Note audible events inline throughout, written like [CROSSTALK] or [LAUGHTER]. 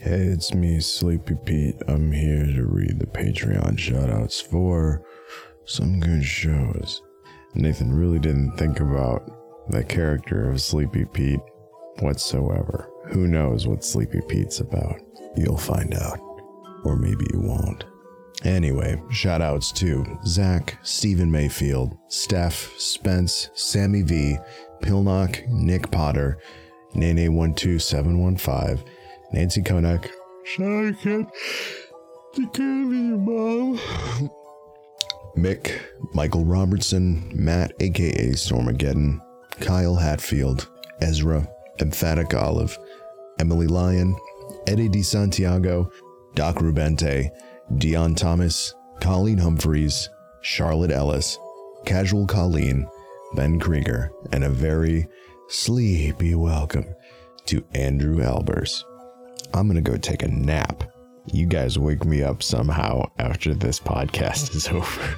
Hey, it's me, Sleepy Pete. I'm here to read the Patreon shoutouts for some good shows. Nathan really didn't think about the character of Sleepy Pete whatsoever. Who knows what Sleepy Pete's about? You'll find out. Or maybe you won't. Anyway, shoutouts to Zach, Stephen Mayfield, Steph, Spence, Sammy V, Pilnock, Nick Potter, Nene12715, Nancy Konak, Sorry, kid. Of your mom. Mick, Michael Robertson, Matt, aka Stormageddon, Kyle Hatfield, Ezra, Emphatic Olive, Emily Lyon, Eddie DeSantiago, Doc Rubente, Dion Thomas, Colleen Humphreys, Charlotte Ellis, Casual Colleen, Ben Krieger, and a very sleepy welcome to Andrew Albers. I'm gonna go take a nap. You guys wake me up somehow after this podcast is [LAUGHS] over.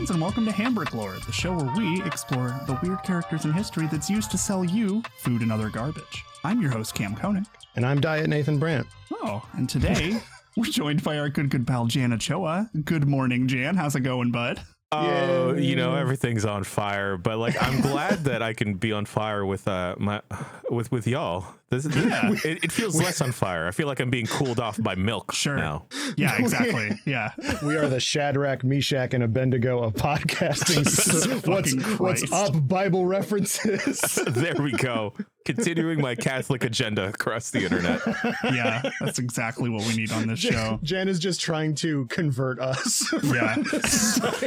Friends, and welcome to Hambrick Lore, the show where we explore the weird characters in history that's used to sell you food and other garbage. I'm your host, Cam Koenig. And I'm Diet Nathan Brandt. Oh, and today [LAUGHS] we're joined by our good, good pal, Jan Ochoa. Good morning, Jan. How's it going, bud? Oh, you know everything's on fire, but like I'm glad [LAUGHS] that I can be on fire with uh my with with y'all. This, this Yeah. [LAUGHS] it, it feels less on fire. I feel like I'm being cooled off by milk Sure. now. Yeah, [LAUGHS] exactly. Yeah. [LAUGHS] We are the Shadrach, Meshach, and Abednego of podcasting. What's, what's up, Bible references? there we go. Continuing my Catholic agenda across the internet. Yeah. That's exactly what we need on this show. Jan is just trying to convert us. Yeah.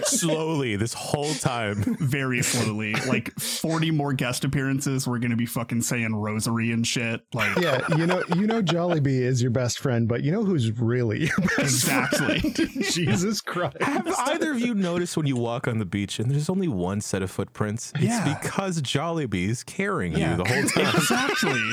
Slowly, this whole time. Very slowly. Like 40 more guest appearances. We're going to be fucking saying rosary and shit. Like, yeah, [LAUGHS] you know, you know, Jollibee is your best friend, but you know who's really your best Exactly. friend? [LAUGHS] Jesus Christ! Have either of you noticed when you walk on the beach and there's only one set of footprints? It's Yeah. because Jollibee is carrying Yeah. you the whole time. exactly. [LAUGHS]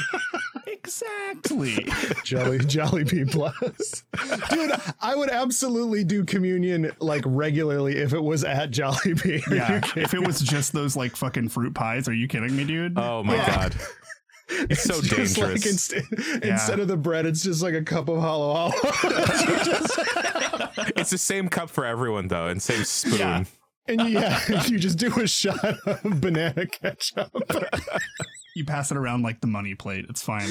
Exactly. Jolly Jollibee plus, dude. I would absolutely do communion like regularly if it was at Jollibee. Are Yeah. If it was just those like fucking fruit pies, are you kidding me, dude? Oh my Yeah. god. It's so [LAUGHS] just dangerous. Like inst- Instead of the bread, it's just like a cup of halo-halo. [LAUGHS] It's the same cup for everyone though, and same spoon. Yeah. and yeah, [LAUGHS] you just do a shot of banana ketchup. You pass it around like the money plate. It's fine.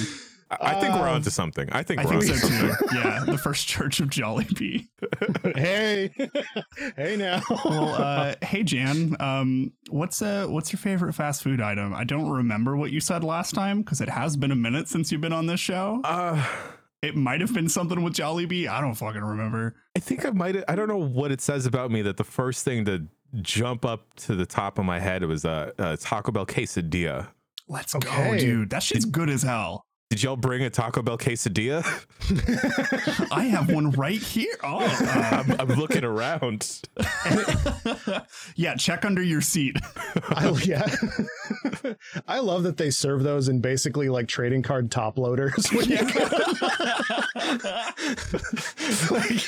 I I think we're Um, onto something. I think I we're think onto so something. too. Yeah. The first church of Jollibee. Hey, [LAUGHS] hey now. Well, uh, hey Jan, um, what's uh, what's your favorite fast food item? I don't remember what you said last time because it has been a minute since you've been on this show. Uh, It might have been something with Jollibee. I don't fucking remember. I think I might. I don't know what it says about me that the first thing to jump up to the top of my head was a uh, uh, Taco Bell quesadilla. Let's go, dude. That shit's good as hell. Did y'all bring a Taco Bell quesadilla? [LAUGHS] I have one right here. Oh, uh, I'm, I'm looking around. [LAUGHS] yeah. Check under your seat. I, yeah, [LAUGHS] I love that they serve those in basically like trading card top loaders. When you like,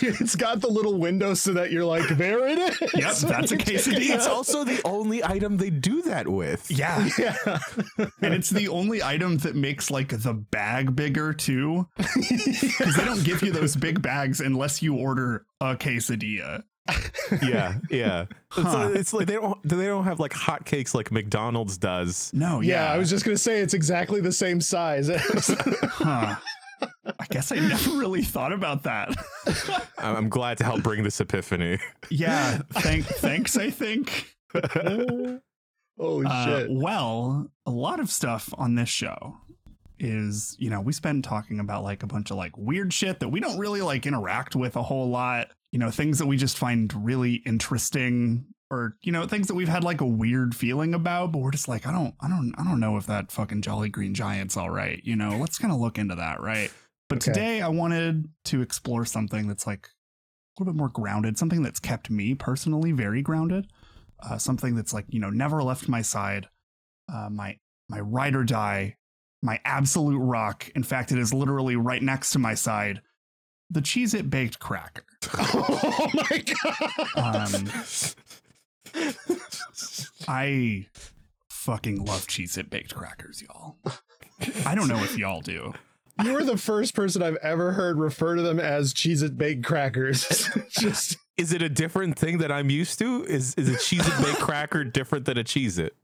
it's got the little window so that you're like, there it is. Yep, that's a quesadilla. It's also the only item they do that with. Yeah. Yeah. And it's the only item that makes like the bag bigger too. [LAUGHS] Because they don't give you those big bags unless you order a quesadilla. [LAUGHS] yeah, yeah. It's, Huh. like, it's like they don't they don't have like hotcakes like McDonald's does. No, Yeah, yeah. I was just gonna say it's exactly the same size. Huh. I guess I never really thought about that. [LAUGHS] I'm I'm glad to help bring this epiphany. yeah. Thank, thanks, I think. Holy Uh, shit! well, a lot of stuff on this show is, you know, we spend talking about like a bunch of like weird shit that we don't really like interact with a whole lot. You know, things that we just find really interesting or, you know, things that we've had like a weird feeling about, but we're just like, I don't, I don't, I don't know if that fucking Jolly Green Giant's all right. You know, let's kind of look into that, right? But Okay. today I wanted to explore something that's like a little bit more grounded, something that's kept me personally very grounded. uh, something that's like you know never left my side, uh, my my ride or die, my absolute rock. In fact, it is literally right next to my side. The Cheez It baked cracker. [LAUGHS] oh my god. Um, I fucking love Cheez It baked crackers, y'all. I don't know if y'all do. You are the first person I've ever heard refer to them as Cheez It baked crackers. [LAUGHS] Just Is it a different thing that I'm used to? Is is a Cheez It baked cracker different than a Cheez It?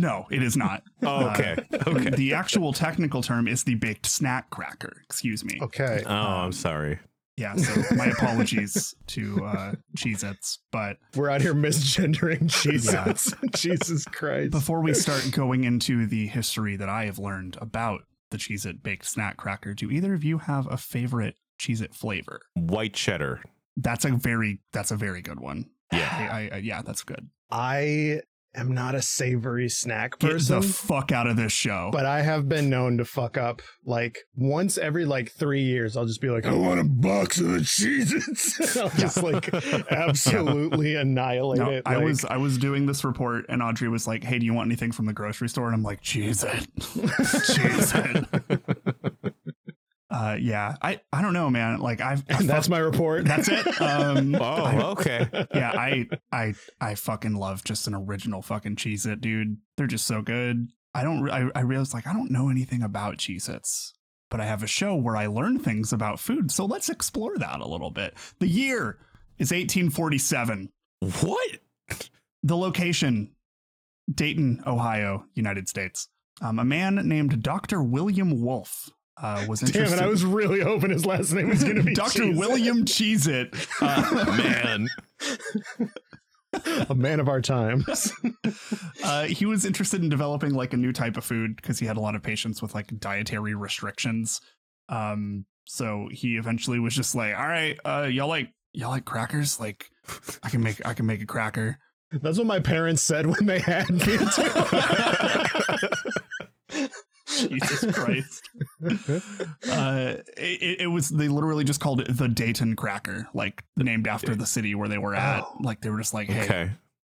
No, it is not. [LAUGHS] Oh, okay. Uh, Okay. The actual technical term is the baked snack cracker. Excuse me. okay. Oh, I'm sorry. Yeah, so my apologies [LAUGHS] to uh, Cheez Its. But We're out here misgendering [LAUGHS] Cheez Yeah. Its. Jesus Christ. before we start going into the history that I have learned about the Cheez It baked snack cracker, do either of you have a favorite Cheez It flavor? White cheddar. That's a very that's a very good one. Yeah. I, I, I yeah, that's good. I am not a savory snack person. Get the fuck out of this show. but I have been known to fuck up like once every like three years. I'll just be like, I want a box of the Cheez-Its. [LAUGHS] I'll just like [LAUGHS] absolutely annihilate No, it. I like- was I was doing this report and Audrey was like, "Hey, do you want anything from the grocery store?" And I'm like, "Cheese it, [LAUGHS] cheese it." Uh, yeah, I I don't know, man. Like I've I and [LAUGHS] that's fuck- my report. that's it. [LAUGHS] Um, Oh, I- okay. yeah, I I I fucking love just an original fucking Cheez It, dude. They're just so good. I don't. I I realized like I don't know anything about Cheez Its. But I have a show where I learn things about food, so let's explore that a little bit. The year is 1847. What? The location, Dayton, Ohio, United States. Um, a man named Dr. William Wolf uh, was Damn it! I was really hoping his last name was going to be [LAUGHS] Dr. Cheez-It. William Cheese It. Uh, Man. a man of our times. [LAUGHS] uh, he was interested in developing like a new type of food because he had a lot of patients with like dietary restrictions. Um, so he eventually was just like, "All right, uh, y'all like y'all like crackers? Like, I can make I can make a cracker." That's what my parents said when they had me. [LAUGHS] [LAUGHS] Jesus Christ. uh, it, it was they literally just called it the Dayton Cracker, like named after the city where they were at. Oh. Like they were just like, hey, Okay.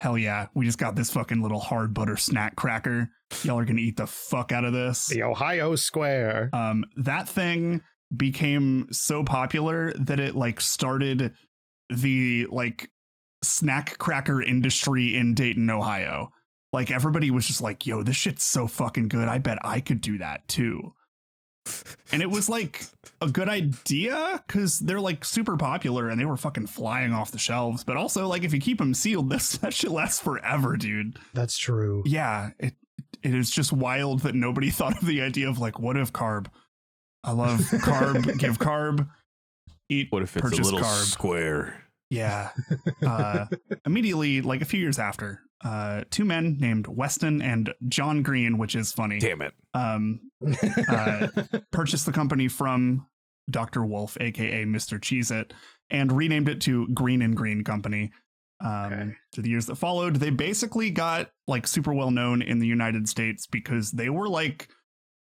hell yeah, we just got this fucking little hard butter snack cracker. Y'all are gonna eat the fuck out of this. the Ohio Square. Um, that thing became so popular that it like started the like snack cracker industry in Dayton, Ohio. Like everybody was just like, yo, this shit's so fucking good. I bet I could do that too. And it was like a good idea because they're like super popular and they were fucking flying off the shelves. But also, like, if you keep them sealed, [LAUGHS] this that shit lasts forever, dude. That's true. Yeah, it it is just wild that nobody [LAUGHS] thought of the idea of like, what if carb? I love carb, [LAUGHS] give carb, eat. What if it's Purchase a little carb. square? Yeah. Uh, immediately, like a few years after, uh, two men named Weston and John Green, which is funny, Damn it. um, [LAUGHS] uh, purchased the company from Dr. Wolf, aka Mr. Cheese It, and renamed it to Green and Green Company. Um, Okay. To the years that followed, they basically got like super well known in the United States because they were like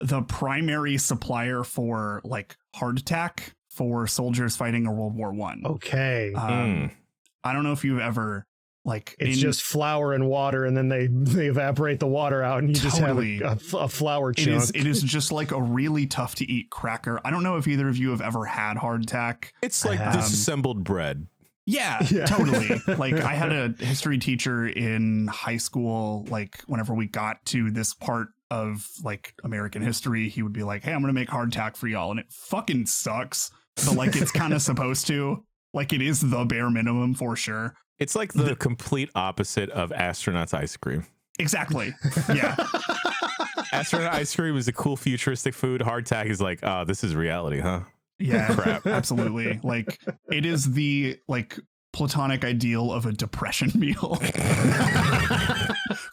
the primary supplier for like hardtack for soldiers fighting in World War One. okay. Um, Mm. I don't know if you've ever like it's in- just flour and water, and then they [LAUGHS] they evaporate the water out, and you just have a, a, a flour It chunk. is. It is [LAUGHS] just like a really tough to eat cracker. I don't know if either of you have ever had hardtack. It's like Um, disassembled bread. Yeah, [LAUGHS] Yeah. totally. Like I had a history teacher in high school. Like whenever we got to this part of like American history, he would be like, "Hey, I'm gonna make hardtack for y'all," and it fucking sucks. But like it's kind of supposed to. Like it is the bare minimum for sure. It's like the complete opposite of astronauts ice cream. Exactly. Yeah. [LAUGHS] Astronaut ice cream is a cool futuristic food. Hardtack is like, oh, this is reality, huh? Yeah. [LAUGHS] Crap. Absolutely. Like it is the like platonic ideal of a depression [LAUGHS] meal.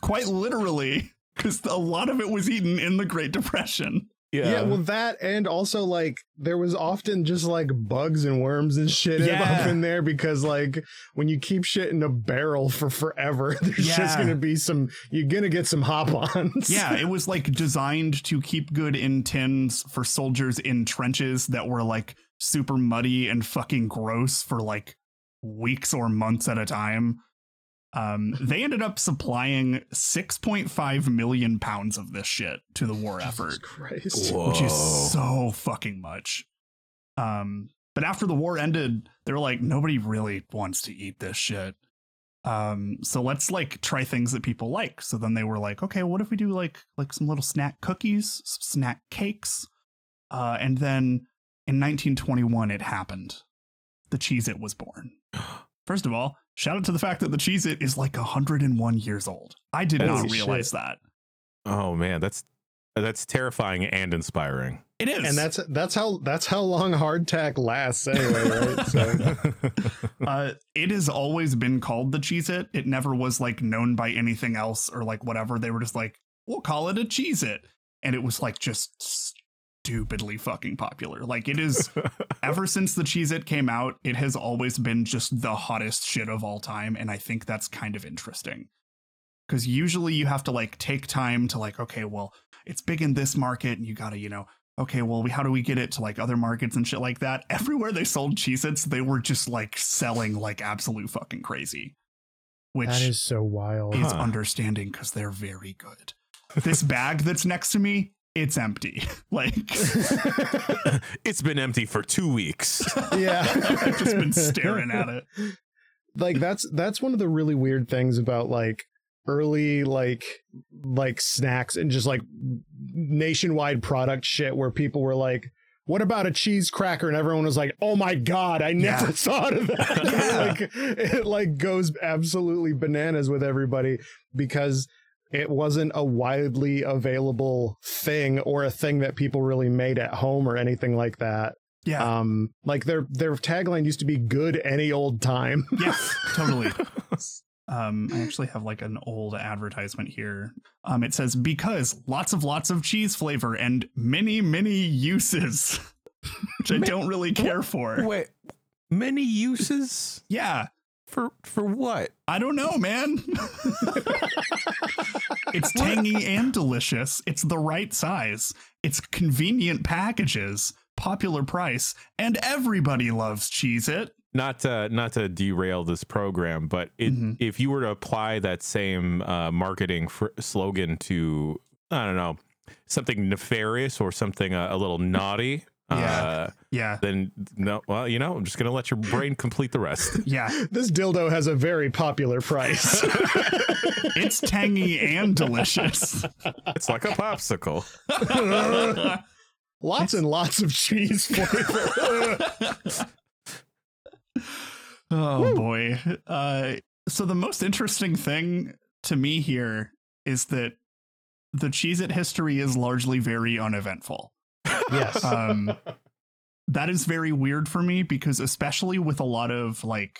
Quite literally, because a lot of it was eaten in the Great Depression. Yeah. well, that and also like there was often just like bugs and worms and shit Yeah. up in there because like when you keep shit in a barrel for forever, [LAUGHS] there's just gonna be some. You're gonna get some hop-ons. Yeah, it was like designed to keep good in tins for soldiers in trenches that were like super muddy and fucking gross for like weeks or months at a time. Um, they ended up supplying 6.5 million pounds of this shit to the war effort, Christ. which is so fucking much. Um, but after the war ended, they were like, nobody really wants to eat this shit. Um, so let's like try things that people like. So then they were like, okay, what if we do like like some little snack cookies, some snack cakes? Uh, and then in 1921, it happened. The Cheez It was born. [GASPS] [GASPS] [GASPS] First of all, shout out to the fact that the Cheez It is like 101 years old. I did not realize shit. that. Oh man, that's that's terrifying and inspiring. It is. And that's that's how that's how long hardtack lasts anyway, right? So [LAUGHS] uh, it has always been called the Cheez It. It never was like known by anything else or like whatever. They were just like, we'll call it a Cheez It. And it was like just stupidly fucking popular. Like it is [LAUGHS] ever since the Cheez It came out, it has always been just the hottest shit of all time. And I think that's kind of interesting. Because usually you have to like take time to like, okay, well, it's big in this market and you gotta, you know, okay, well, we, how do we get it to like other markets and shit like that? [LAUGHS] Everywhere they sold Cheez Its, they were just like selling like absolute fucking crazy. Which that is so wild. is Huh. understanding because they're very good. This [LAUGHS] bag that's next to me, it's empty. [LAUGHS] like [LAUGHS] it's been empty for two weeks. [LAUGHS] yeah. I've just been staring at it. Like that's that's one of the really weird things about like early like like snacks and just like nationwide product shit where people were like what about a cheese cracker and everyone was like oh my god i never Yeah. thought of that Yeah. like it like goes absolutely bananas with everybody because it wasn't a widely available thing or a thing that people really made at home or anything like that Yeah. um like their their tagline used to be good any old time [LAUGHS] yes, totally. [LAUGHS] Um, I actually have like an old advertisement here. Um, it says because lots of lots of cheese flavor and many many uses, [LAUGHS] which I don't really care for. Wait, many uses Yeah, for for what? I don't know, man. It's tangy and delicious. It's the right size. It's convenient packages, popular price, and everybody loves Cheez It. Not to not to derail this program, but it, Mhm. if you were to apply that same uh, marketing fr- slogan to I don't know something nefarious or something uh, a little naughty, Yeah. uh, Yeah. then no. Well, you know, I'm just gonna let your brain complete the rest. [LAUGHS] Yeah. this dildo has a very popular price [LAUGHS] It's tangy and delicious. it's like a popsicle. [LAUGHS] lots and lots of cheese flavor oh boy. Uh so the most interesting thing to me here is that the cheese It history is largely very uneventful. Yes Um that is very weird for me because especially with a lot of like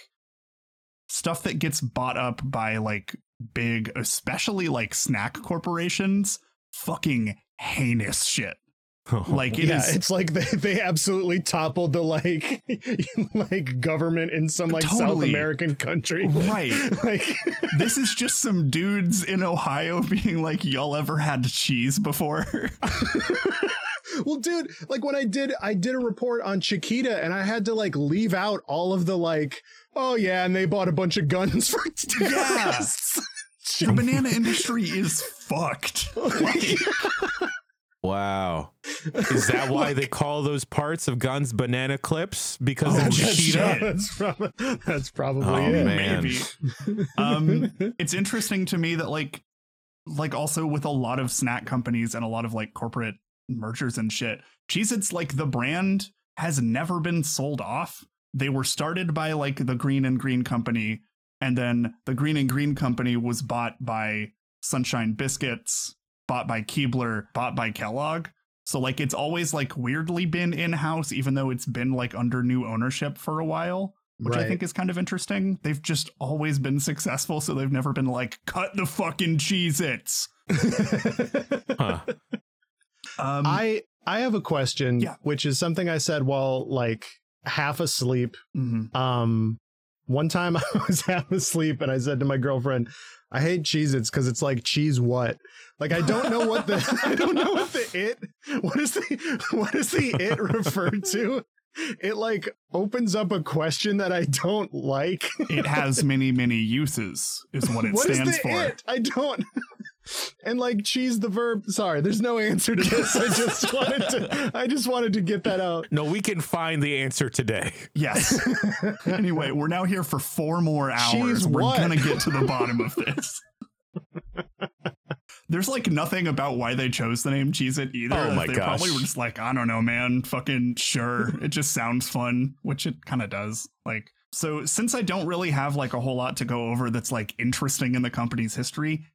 stuff that gets bought up by like big especially like snack corporations fucking heinous shit [LAUGHS] like it is. yeah it's like they, they absolutely toppled the like [LAUGHS] like government in some like south american country Right. [LAUGHS] like this is just some dudes in ohio being like y'all ever had cheese before well dude like when i did i did a report on chiquita and i had to like leave out all of the like oh yeah and they bought a bunch of guns [LAUGHS] for terrorists [LAUGHS] the banana industry is fucked [LAUGHS] Like, Wow. Is that why they call those parts of guns banana clips? Because Oh, of shit. Chiquita? that's, prob- that's probably Oh, it man. maybe um it's interesting to me that like like also with a lot of snack companies and a lot of like corporate mergers and shit cheez its like the brand has never been sold off they were started by like the green and green company and then the green and green company was bought by sunshine biscuits bought by keebler bought by kellogg so like it's always like weirdly been in-house even though it's been like under new ownership for a while which I think is kind of interesting. They've just always been successful, so they've never been like, cut the fucking Cheez Its. [LAUGHS] [LAUGHS] Huh. Um, I I have a question, Yeah. which is something I said while like half asleep. mhm. Um, one time [LAUGHS] I was half asleep and I said to my girlfriend, "I hate Cheez-Its because it's like cheese what? Like I don't know what the [LAUGHS] I don't know what the it what is the [LAUGHS] what is the it referred to? it like opens up a question that I don't like. It has many, many uses, is what it What stands for. it? I don't. And like cheese the verb. Sorry, there's no answer to this. I just [LAUGHS] wanted to. I just wanted to get that out. No, we can find the answer today. Yes. [LAUGHS] anyway, we're now here for four more hours. Cheese we're what? gonna get to the [LAUGHS] bottom of this. There's like nothing about why they chose the name Cheese It either. Oh my they gosh. probably were just like, I don't know, man. Fucking sure. it just sounds fun, which it kind of does. Like, so since I don't really have like a whole lot to go over that's like interesting in the company's history,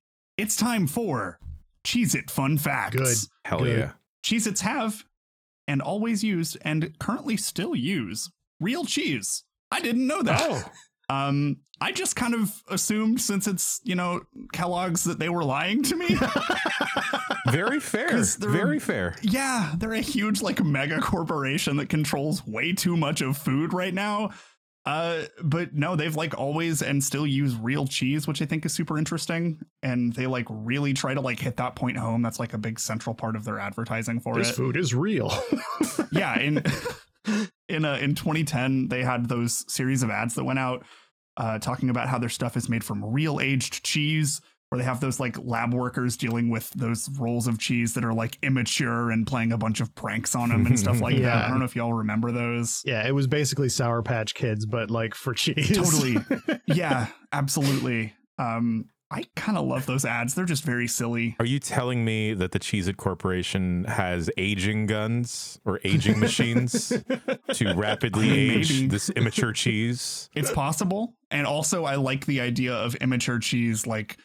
it's time for Cheese It Fun Facts. Good. Hell Good. yeah. Cheez Its have and always used and currently still use real cheese. I didn't know that. Oh, [LAUGHS] Um, I just kind of assumed since it's, you know, Kellogg's that they were lying to me. [LAUGHS] very fair. [LAUGHS] 'Cause they're- Very fair. yeah, they're a huge like mega corporation that controls way too much of food right now. Uh, but no, they've like always and still use real cheese, which I think is super interesting. And they like really try to like hit that point home. That's like a big central part of their advertising for This it. food is real. [LAUGHS] yeah in [LAUGHS] in uh, in 2010 they had those series of ads that went out uh talking about how their stuff is made from real aged cheese where they have those like lab workers dealing with those rolls of cheese that are like immature and playing a bunch of pranks on them and stuff like [LAUGHS] that i don't know if y'all remember those yeah, it was basically Sour Patch Kids, but like for cheese. totally [LAUGHS] yeah absolutely um i kind of love those ads they're just very silly Are you telling me that the Cheez It Corporation has aging guns or aging machines [LAUGHS] to rapidly I mean, age maybe. this immature cheese? It's possible. And also I like the idea of immature cheese like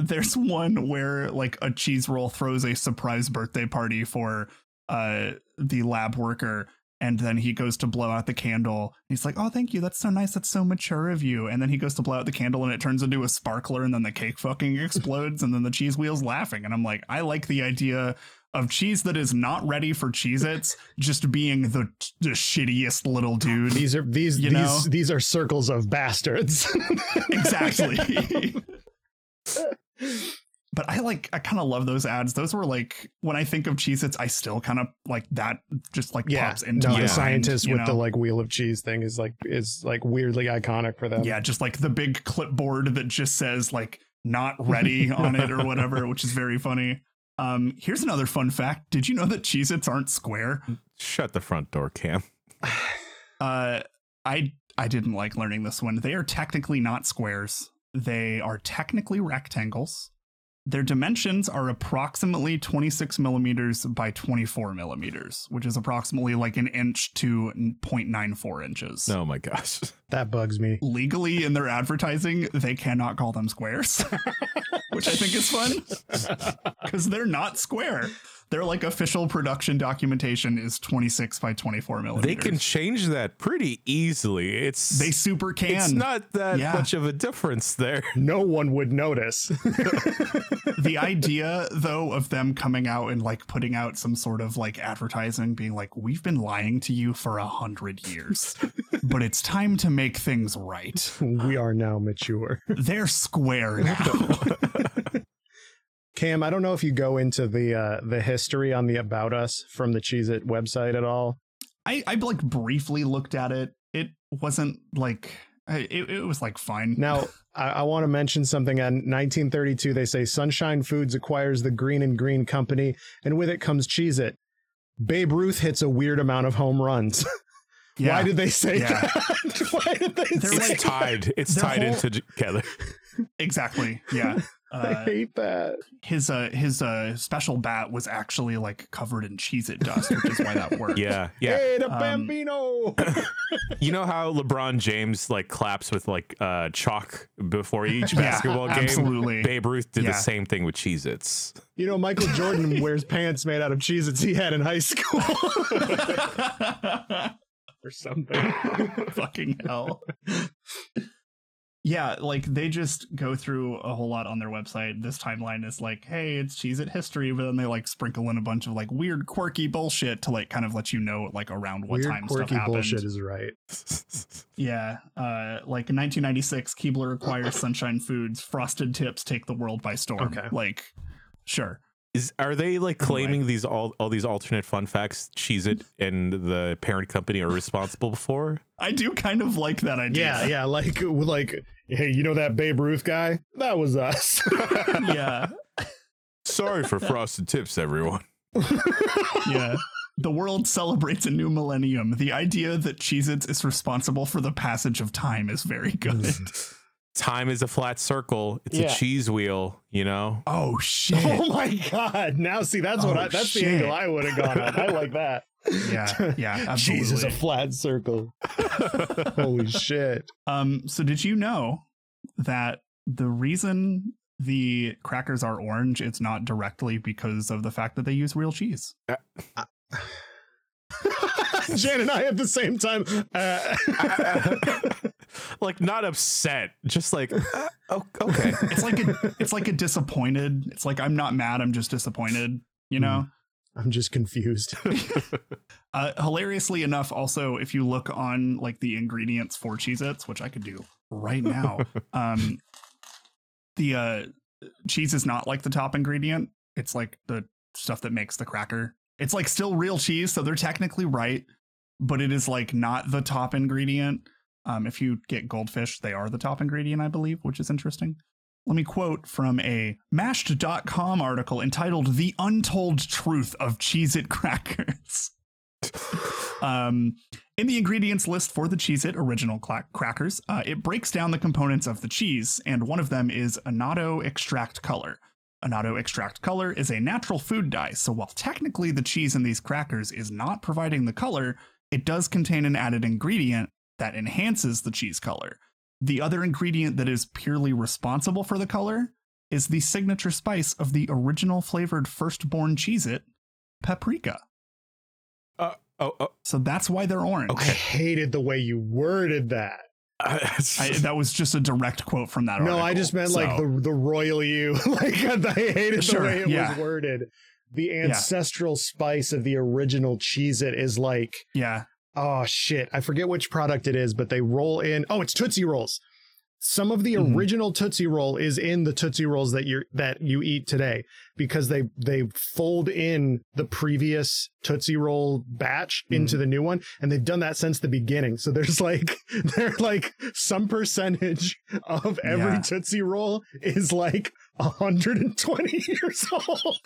there's one where like a cheese roll throws a surprise birthday party for uh the lab worker and then he goes to blow out the candle. He's like, "Oh, thank you. That's so nice. That's so mature of you." And then he goes to blow out the candle and it turns into a sparkler and then the cake fucking explodes and then the cheese wheel's laughing. And I'm like, "I like the idea of cheese that is not ready for Cheez-Its just being the the shittiest little dude." These are these these know? these are circles of bastards. [LAUGHS] exactly. [LAUGHS] [LAUGHS] but I like I kind of love those ads. Those were like when I think of Cheez Its, I still kind of like that just like yeah, pops into no, my the mind, scientist you with the know? like wheel of cheese thing is like is like weirdly iconic for them. yeah, just like the big clipboard that just says like not [LAUGHS] ready on it or [LAUGHS] whatever, which is very funny. Um, here's another fun fact. Did you know that Cheez Its aren't square? Shut the front door, Cam. Uh, I I didn't like learning this one. They are technically not squares. They are technically rectangles. Their dimensions are approximately 26 millimeters by 24 millimeters, which is approximately like an inch to 0.94 inches. Oh my gosh. [LAUGHS] that bugs me. Legally, in their advertising, they cannot call them squares, [LAUGHS] which I think is fun because they're not square. Their like official production documentation is 26 by 24 millimeters. They can change that pretty easily. It's They super can. it's not that Yeah. much of a difference there. [LAUGHS] No one would notice. [LAUGHS] the idea though of them coming out and like putting out some sort of like advertising being like we've been lying to you for a hundred years but it's time to make things right we are now mature. they're square now [LAUGHS] Cam, I don't know if you go into the uh the history on the about us from the Cheez It website at all. i i like briefly looked at it it wasn't like it, it was like fine Now, [LAUGHS] I, I want to mention something. In 1932, they say Sunshine Foods acquires the Green and Green Company, and with it comes Cheez It. Babe Ruth hits a weird amount of home runs. [LAUGHS] yeah Why did they say Yeah. that? [LAUGHS] Why did they They're say It's like- tied. It's tied whole- into together. exactly yeah I uh, hate that. his uh his uh special bat was actually like covered in cheese it dust which is why that worked [LAUGHS] Yeah, yeah. Hey, the Um, Bambino. [LAUGHS] You know how LeBron James like claps with like uh chalk before each [LAUGHS] Yeah, basketball game? absolutely. Babe Ruth did Yeah. the same thing with Cheez Its. you know, Michael Jordan wears pants made out of Cheez Its he had in high school or something. Fucking hell. Yeah, like they just go through a whole lot on their website. This timeline is like, hey, it's cheese at history, but then they like sprinkle in a bunch of like weird, quirky bullshit to like kind of let you know like around what Weird, time stuff quirky happened. bullshit is right. [LAUGHS] [LAUGHS] Yeah, uh, like in 1996, Keebler acquires Sunshine Foods. Frosted Tips take the world by storm. Okay. Like, sure. Is are they like claiming these all all these alternate fun facts Cheez It and the parent company are responsible for? I do kind of like that idea. Yeah, yeah, like like hey, you know that Babe Ruth guy? That was us. [LAUGHS] yeah, [LAUGHS] Sorry for frosted tips, everyone. [LAUGHS] yeah. The world celebrates a new millennium. The idea that Cheez-Its is responsible for the passage of time is very good. Time is a flat circle. It's Yeah. a cheese wheel, you know? oh shit. oh my god. Now see that's what Oh, I that's shit. the angle I would have gone on. I like that. [LAUGHS] Yeah, yeah, [LAUGHS] absolutely. is a flat circle. [LAUGHS] Holy shit. Um, so did you know that the reason the crackers are orange, it's not directly because of the fact that they use real cheese. [LAUGHS] Jan and I at the same time. Uh, [LAUGHS] like not upset, just like uh, oh, okay. It's like a it's like a disappointed. It's like I'm not mad, I'm just disappointed, you know? I'm just confused. [LAUGHS] Uh, hilariously enough, also, if you look on like the ingredients for Cheez Its, which I could do right now, um, the uh, cheese is not like the top ingredient. It's like the stuff that makes the cracker. It's like still real cheese, so they're technically right, but it is like not the top ingredient. Um, if you get goldfish, they are the top ingredient, I believe, which is interesting. Let me quote from a mashed.com article entitled The Untold Truth of Cheez It Crackers. [LAUGHS] Um, in the ingredients list for the Cheez It original cla- crackers, uh, it breaks down the components of the cheese, and one of them is annatto extract color. Annatto extract color is a natural food dye, so while technically the cheese in these crackers is not providing the color, it does contain an added ingredient that enhances the cheese color. The other ingredient that is purely responsible for the color is the signature spice of the original flavored firstborn Cheez It, paprika. Uh, oh, oh, So that's why they're orange. Okay. I hated the way you worded that. I, [LAUGHS] that was just a direct quote from that No, article. I just meant like the the royal you. [LAUGHS] like I hated Sure, the way it yeah. was worded. The ancestral spice of the original Cheez It is like, yeah, oh shit, I forget which product it is, but they roll in. Oh, it's Tootsie Rolls. Some of the Mhm. original Tootsie Roll is in the Tootsie Rolls that you that you eat today because they they fold in the previous Tootsie Roll batch into the new one, and they've done that since the beginning. So there's [LAUGHS] like there's like some percentage of every Yeah. Tootsie Roll is like 120 [LAUGHS] years old.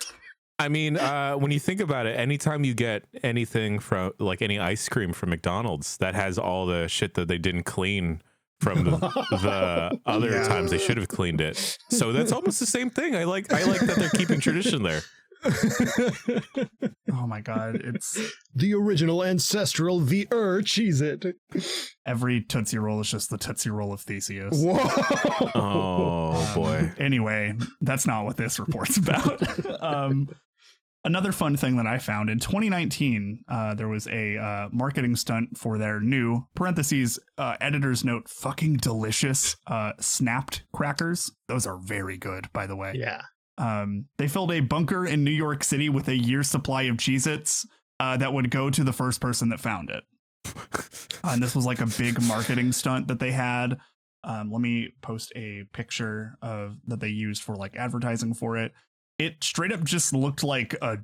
I mean, uh, when you think about it, anytime you get anything from like any ice cream from McDonald's that has all the shit that they didn't clean from the, the [LAUGHS] other Yeah. times they should have cleaned it. So that's almost the same thing. I like I like that they're keeping tradition there. [LAUGHS] oh my god, it's the original ancestral the Ur Cheez It. every Tootsie Roll is just the Tootsie Roll of Theseus. Whoa. Oh boy. Anyway, that's not what this report's about. [LAUGHS] um, another fun thing that I found in 2019, uh, there was a uh, marketing stunt for their new parentheses uh, editor's note fucking delicious uh, Snap'd crackers. Those are very good, by the way. Yeah. Um, they filled a bunker in New York City with a year's supply of Cheez Its uh, that would go to the first person that found it. Uh, and this was like a big [LAUGHS] marketing stunt that they had. Um, let me post a picture of that they used for like advertising for it. It straight up just looked like a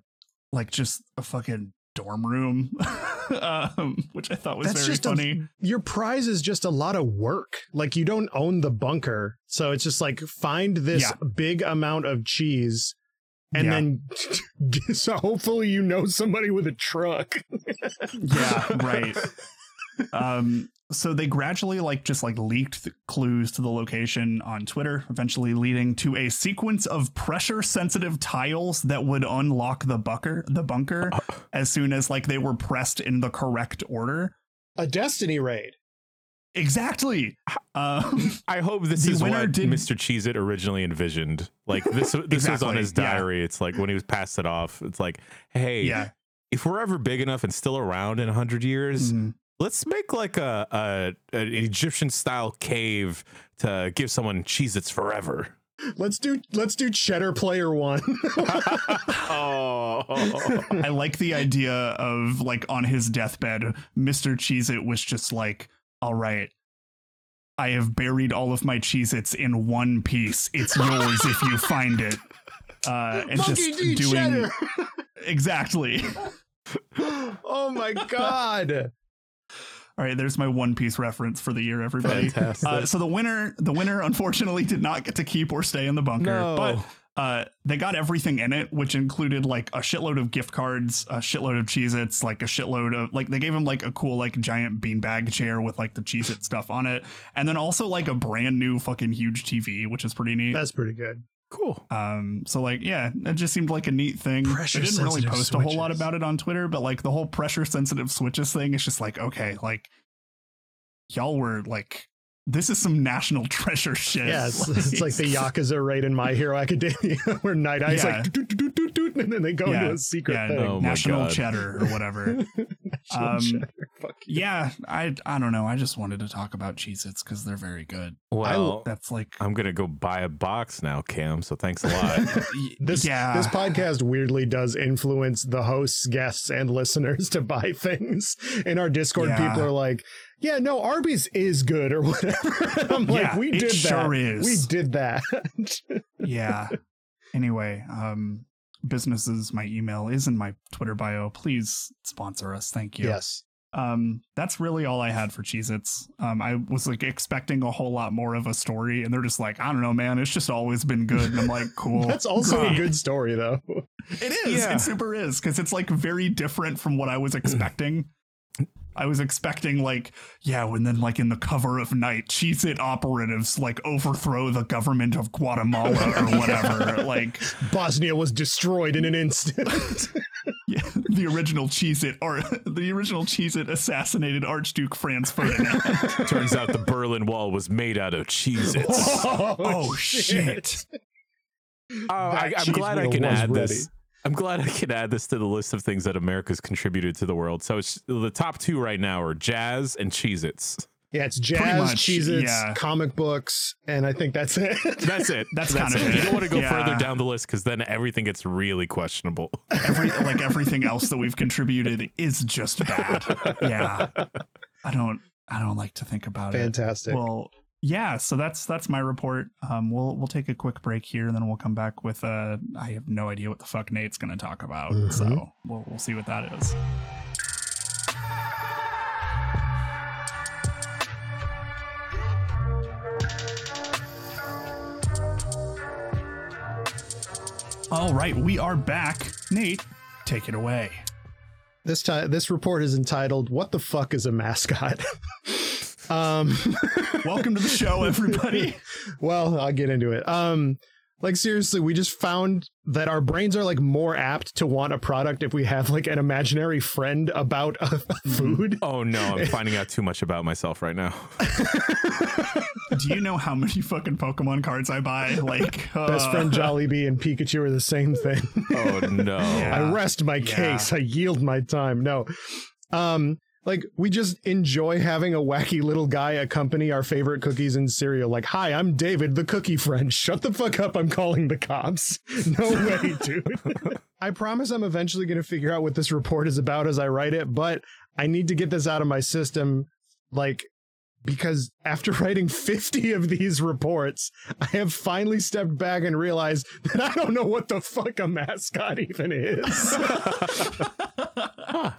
like just a fucking dorm room, [LAUGHS] um, which I thought was That's very just a- funny. Your prize is just a lot of work. Like you don't own the bunker. So it's just like find this Yeah. big amount of cheese and Yeah. then [LAUGHS] so hopefully you know somebody with a truck. yeah right [LAUGHS] um so they gradually like just like leaked the clues to the location on twitter eventually leading to a sequence of pressure sensitive tiles that would unlock the bunker the bunker as soon as like they were pressed in the correct order A destiny raid. exactly um I hope this is what did- Mr. Cheez It originally envisioned. Like this this was on Exactly, his yeah. diary. It's like when he was passed it off, it's like, hey, yeah if we're ever big enough and still around in 100 years, Mhm. Let's make like a, a an Egyptian style cave to give someone Cheez Its forever. Let's do let's do cheddar player one. [LAUGHS] oh. I like the idea of like on his deathbed, Mr. Cheez It was just like, all right, I have buried all of my Cheez Its in one piece. It's yours if you find it. uh, and Monkey just D. doing Cheddar. exactly. [GASPS] oh my god. All right, there's my One Piece reference for the year, everybody. Fantastic. Uh, so the winner, the winner, unfortunately, did not get to keep or stay in the bunker, No. but uh, they got everything in it, which included like a shitload of gift cards, a shitload of Cheez-Its, like a shitload of like they gave him like a cool like giant beanbag chair with like the Cheez-It stuff on it, and then also like a brand new fucking huge TV, which is pretty neat. That's pretty good. Cool. Um, so like, yeah, it just seemed like a neat thing. Pressure I didn't really sensitive post a whole lot about it on Twitter, but like the whole pressure sensitive switches thing is just like, okay, like y'all were like, this is some national [LAUGHS] treasure shit. Yes, it's, it's like the [LAUGHS] Yakuza raid in My Hero Academia [LAUGHS] where Night Eye's Yeah. like, doot, doot, doot, doot, doot, and then they go Yeah, into a secret yeah, thing. Oh national cheddar or whatever. Um, cheddar. Fuck you. yeah, I I don't know. I just wanted to talk about Cheez-Its because they're very good. Well, That's like I'm gonna go buy a box now, Cam. So thanks a lot. This yeah. this podcast weirdly does influence the hosts, guests, and listeners to buy things. In our Discord, Yeah. people are like, "Yeah, no, Arby's is good or [LAUGHS] whatever." I'm like, Yeah, "We it did that. sure is. We did that." [LAUGHS] yeah. Anyway, um, businesses, my email is in my Twitter bio. Please sponsor us. Thank you. yes. Um, that's really all I had for Cheez Its. Um, I was like expecting a whole lot more of a story, and they're just like, I don't know, man, it's just always been good. And I'm like, [LAUGHS] cool. That's also a good story, though. It is. Yeah. It super is because it's like very different from what I was [CLEARS THROAT] expecting. I was expecting like, yeah, and then like in the cover of night, Cheez It operatives like overthrow the government of Guatemala or [LAUGHS] whatever. like Bosnia was destroyed in an instant. [LAUGHS] yeah, the original Cheez It or [LAUGHS] the original Cheez It assassinated Archduke Franz Ferdinand. Turns out the Berlin Wall was made out of Cheez-Its. Oh, oh shit. Oh, I, I'm glad I can add ready. this. I'm glad I can add this to the list of things that America's contributed to the world. So it's the top two right now are jazz and Cheez-Its. Yeah, it's jazz, much, Cheez-Its, yeah. comic books, and I think that's it. [LAUGHS] That's it. That's kind of it. it. You don't want to go Yeah. further down the list because then everything gets really questionable. [LAUGHS] Every like everything else that we've contributed is just bad. [LAUGHS] Yeah. I don't I don't like to think about it. Fantastic. Well, yeah, so that's that's my report. Um, we'll we'll take a quick break here, and then we'll come back with. Uh, I have no idea what the fuck Nate's going to talk about, Mhm. so we'll we'll see what that is. All right, we are back. Nate, take it away. This time, this report is entitled "What the fuck is a mascot?" [LAUGHS] um, [LAUGHS] Welcome to the show, [LAUGHS] everybody. well, I'll get into it. Um, like seriously, we just found that our brains are like more apt to want a product if we have like an imaginary friend about a, a food. Oh no, I'm [LAUGHS] finding out too much about myself right now. Do you know how many fucking Pokemon cards I buy? Like, Best uh, friend Jollibee and Pikachu are the same thing. Oh no. Yeah. I rest my Yeah. case. I yield my time. No. Um, like we just enjoy having a wacky little guy accompany our favorite cookies and cereal. Like, hi, I'm David, the cookie friend. [LAUGHS] Shut the fuck up. I'm calling the cops. [LAUGHS] No way, dude. [LAUGHS] I promise I'm eventually going to figure out what this report is about as I write it, but I need to get this out of my system. Like, because after writing 50 of these reports, I have finally stepped back and realized that I don't know what the fuck a mascot even is. [LAUGHS]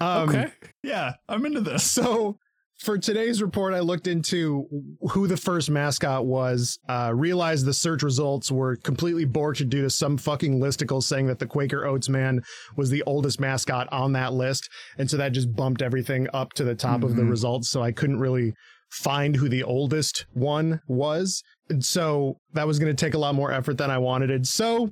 Um, okay. yeah, I'm into this. So for today's report, I looked into who the first mascot was, uh, realized the search results were completely borked due to some fucking listicle saying that the Quaker Oats man was the oldest mascot on that list. And so that just bumped everything up to the top of the Mhm. results. So I couldn't really find who the oldest one was. And so that was going to take a lot more effort than I wanted it. So,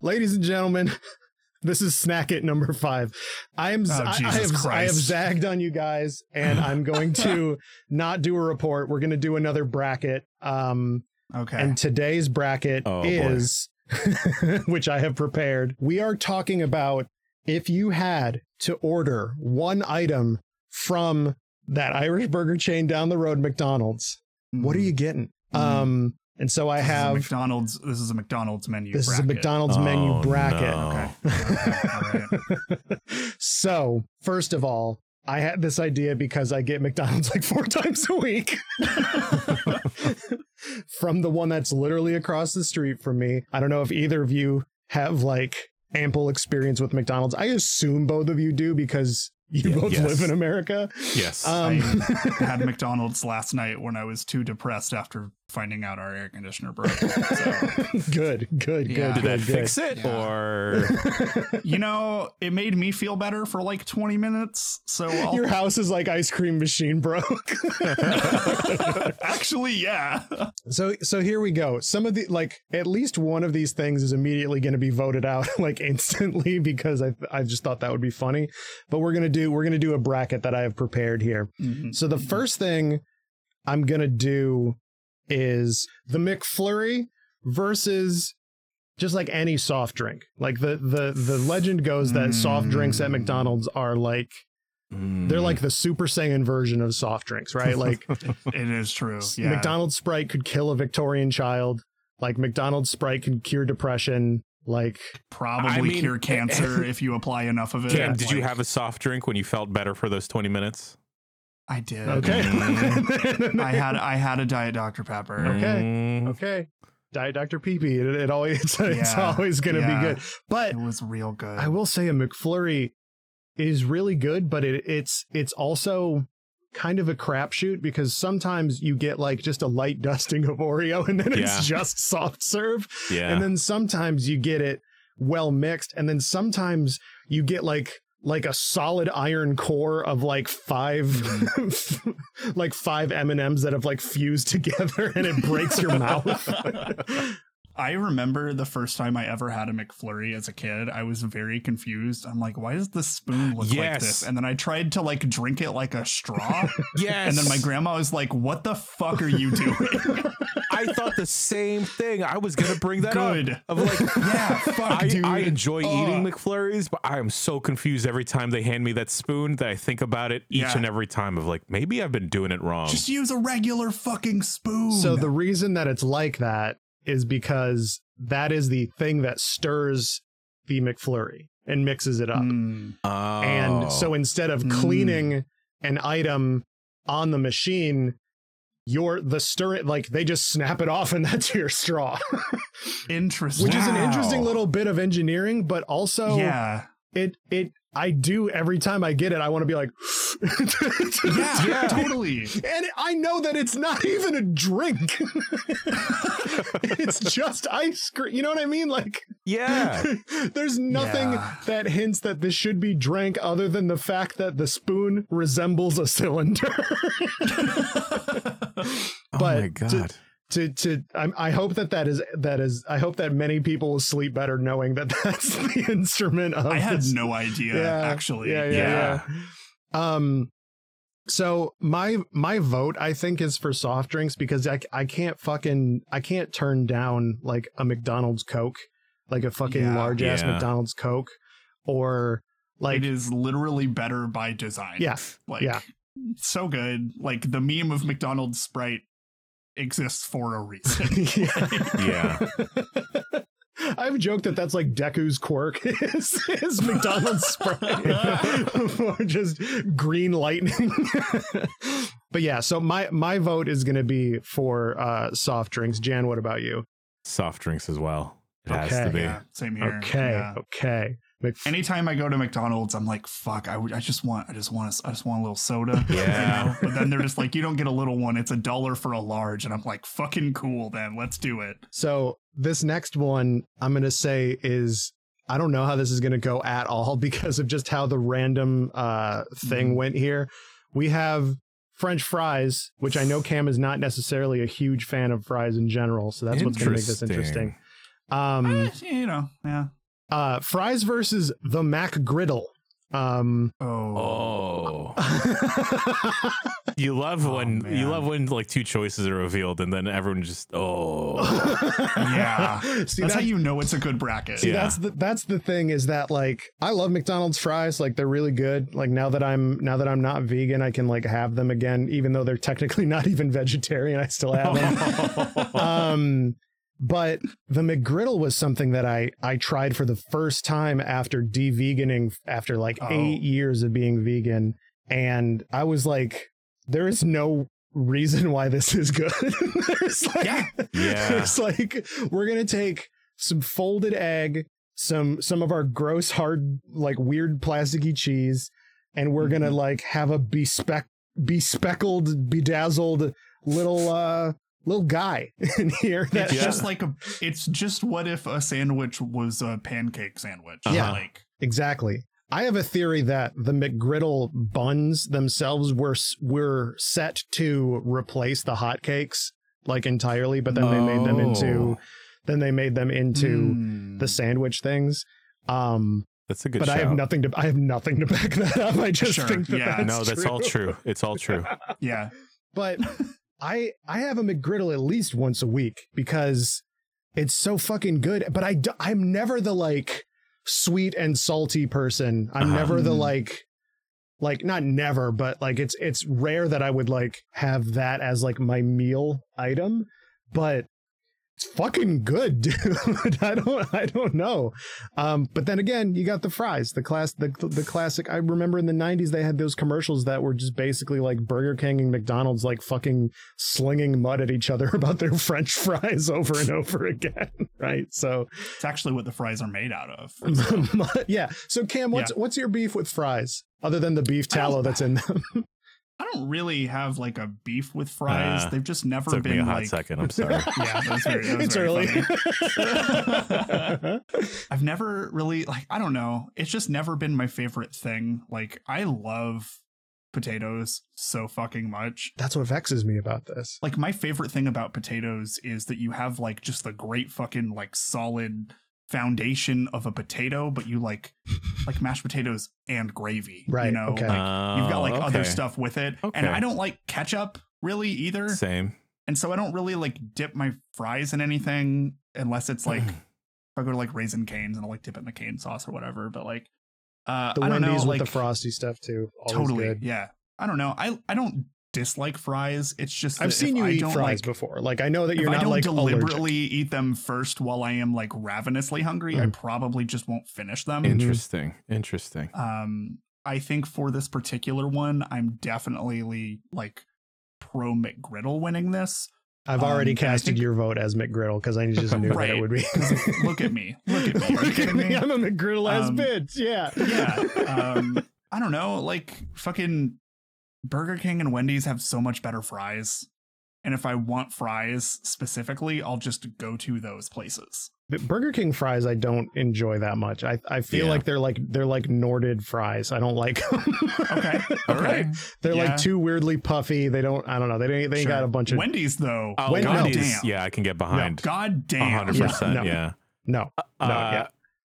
ladies and gentlemen, [LAUGHS] this is Snack It number five. I am Oh, I, I Jesus have I have zagged on you guys, and I'm going to [LAUGHS] not do a report. We're going to do another bracket. Um, Okay. and today's bracket Oh, is, [LAUGHS] which I have prepared. We are talking about if you had to order one item from that Irish burger chain down the road, McDonald's. What are you getting? Mhm. Um, and so I This have McDonald's. This is a McDonald's menu. this is a. McDonald's Oh, menu bracket. no. Okay. okay. [LAUGHS] All right. so, first of all, I had this idea because I get McDonald's like four [LAUGHS] times a week [LAUGHS] from the one that's literally across the street from me. I don't know if either of you have like ample experience with McDonald's. I assume both of you do because you Yeah, both yes. live in America. Yes. Um, I [LAUGHS] had McDonald's last night when I was too depressed after finding out our air conditioner broke. [LAUGHS] So, good, good, Yeah. good, Did that good, fix it Yeah. or [LAUGHS] you know, it made me feel better for like 20 minutes. So. I'll Your house is like ice cream machine broke. [LAUGHS] actually, yeah. So so here we go. Some of the like at least one of these things is immediately going to be voted out like instantly because I I just thought that would be funny. But we're going to do we're going to do a bracket that I have prepared here. Mhm. So the first thing I'm going to do is the McFlurry versus just like any soft drink. Like the the the legend goes that soft drinks at Mm. McDonald's are like they're like the Super Saiyan version of soft drinks, right? Like [LAUGHS] it is true. Yeah. McDonald's Sprite could kill a Victorian child. Like McDonald's Sprite can cure depression. Like probably I mean- cure cancer if you apply enough of it. Cam, did you have a soft drink when you felt better for those 20 minutes? I did. okay, [LAUGHS] I had I had a diet Dr Pepper. Okay. Mm, okay, Diet Dr Pee It, it always [LAUGHS] it's, it's always gonna yeah. be good. But It was real good. I will say a McFlurry is really good, but it, it's it's also kind of a crapshoot because sometimes you get like just a light [LAUGHS] dusting of Oreo and then Yeah. it's just soft serve. Yeah. And then sometimes you get it well mixed, and then sometimes you get like like a solid iron core of like five [LAUGHS] like five M&Ms that have like fused together and it breaks your mouth. [LAUGHS] I remember the first time I ever had a McFlurry as a kid. I was very confused. I'm like, why does the spoon look like this? And then I tried to like drink it like a straw. [LAUGHS] yes. and then my grandma was like, what the fuck are you doing? I thought the same thing. I was going to bring that Good. up. Of like, [LAUGHS] yeah, fuck, I, dude. I enjoy eating Ugh. McFlurries, but I am so confused every time they hand me that spoon that I think about it each Yeah. and every time of like, maybe I've been doing it wrong. Just use a regular fucking spoon. So the reason that it's like that is because that is the thing that stirs the McFlurry and mixes it up. Mm. oh. And so instead of Mm. cleaning an item on the machine, your the stir it like they just snap it off and [LAUGHS] that's your straw. interesting. Which is an interesting little bit of engineering, but also yeah. it it I do every time I get it, I want to be like Yeah, [LAUGHS] Yeah. totally. And I know that it's not [LAUGHS] even a drink. it's just ice cream. You know what I mean? Like, yeah. there's nothing Yeah. that hints that this should be drank other than the fact that the spoon resembles a cylinder. Oh [LAUGHS] But my to- God. to to I, I hope that that is that is I hope that many people will sleep better knowing that [LAUGHS] that's the instrument of I had this no idea, actually. yeah, yeah, yeah. Um, so my my vote I think is for soft drinks because I I can't fucking I can't turn down like a McDonald's Coke, like a fucking Yeah. large ass Yeah. McDonald's Coke, or like it is literally better by design. yeah Like, yeah. So good. Like, the meme of McDonald's Sprite exists for a reason. [LAUGHS] Yeah. [LAUGHS] I've joked that that's like Deku's quirk [LAUGHS] is, is McDonald's Sprite or just green lightning. but yeah, so my my vote is going to be for uh, soft drinks. Jan, what about you? Soft drinks as well. It has Okay. to be. yeah, same here. Okay, Yeah. okay. Mc- Anytime I go to McDonald's, I'm like, "Fuck! I, I just want, I just want, a, I just want a little soda." [LAUGHS] you Yeah. know? But then they're just like, "You don't get a little one; it's a dollar for a large." And I'm like, "Fucking cool, then let's do it." So this next one I'm going to say is I don't know how this is going to go at all [LAUGHS] because of just how the random uh, thing Mhm. went here. We have French fries, which I know Cam is not necessarily a huge fan of fries in general, so that's what's going to make this interesting. Um, Eh, you know, yeah. Uh, fries versus the McGriddle. Um, Oh, Oh. [LAUGHS] You love Oh, when you love when like two choices are revealed and then everyone just oh [LAUGHS] Yeah. See, that's how that- you know it's a good bracket. See, Yeah. that's the that's the thing is that like I love McDonald's fries, like they're really good. Like now that I'm now that I'm not vegan, I can like have them again, even though they're technically [LAUGHS] not even vegetarian. I still have them. um, but the McGriddle was something that I I tried for the first time after de-veganing after like Oh. eight years of being vegan, and I was like, there is no reason why this is good. [LAUGHS] There's like, Yeah. [LAUGHS] Yeah. it's like we're gonna take some folded egg, some some of our gross hard like weird plasticky cheese and we're gonna Mhm. like have a bespeck bespeckled bedazzled little uh little guy [LAUGHS] in here that It's Yeah. just [LAUGHS] like a. It's just what if a sandwich was a pancake sandwich? Yeah. Like Exactly. I have a theory that the McGriddle buns themselves were were set to replace the hotcakes like entirely, but then they made them into Oh. then they made them into mm, the sandwich things. Um, That's a good but shout. I have nothing to I have nothing to back [LAUGHS] that up. I just Sure, think that yeah. that's no, that's all true. It's all true. Yeah. But I I have a McGriddle at least once a week because it's so fucking good. But I I'm never the like sweet and salty person. I'm Uh-huh. never the Mm. like like not never, but like it's it's rare that I would like have that as like my meal item. But it's fucking good, [LAUGHS] dude. I don't I don't know. Um, but then again, you got the fries, the class the the classic. I remember in the '90s they had those commercials that were just basically like Burger King and McDonald's like fucking slinging mud at each other [LAUGHS] about their French fries over and over again, [LAUGHS] right? So, It's actually what the fries are made out of. yeah. So Cam, what's what's your beef with fries other than the beef tallow that's in them? I don't really have like a beef with fries. Ah, They've just never Took been me a hot like. second. I'm sorry. [LAUGHS] Yeah, that was very. That was it's early. [LAUGHS] I've never really like. I don't know. It's just never been my favorite thing. Like I love potatoes so fucking much. that's what vexes me about this. Like my favorite thing about potatoes is that you have like just the great fucking like solid foundation of a potato, but you like [LAUGHS] like mashed potatoes and gravy. Right, You know, okay. like you've got like Oh, other stuff with it. And I don't like ketchup really either. Same. And so I don't really like dip my fries in anything unless it's like if I go to like Raising Cane's and I'll like dip it in the cane sauce or whatever. But like uh The I don't Wendy's know, with like the frosty stuff too. Totally. good. Yeah. I don't know. I I don't dislike fries. It's just I've seen you I eat don't, fries like, before. Like I know that you're I not don't like deliberately allergic. eat them first while I am like ravenously hungry, I Mm. probably just won't finish them. Interesting. Interesting. Um, I think for this particular one, I'm definitely like pro McGriddle winning this. I've already um, casted think- your vote as McGriddle because I just knew that it would be. [LAUGHS] Look at me. Look at me. Look at me. me? I'm a McGriddle ass Um, bitch. Yeah. yeah. [LAUGHS] Um, I don't know. Like fucking Burger King and Wendy's have so much better fries. And if I want fries specifically, I'll just go to those places. But Burger King fries I don't enjoy that much. I, I feel Yeah. like they're like they're like Norded fries. I don't like [LAUGHS] them. Okay. [LAUGHS] All okay. they're Yeah. like too weirdly puffy. They don't I don't know. They don't they ain't Sure. got a bunch of Wendy's though. Oh, When- God Wendy's, damn. yeah, I can get behind. God damn. hundred Yeah, percent. no. Yeah. no. No,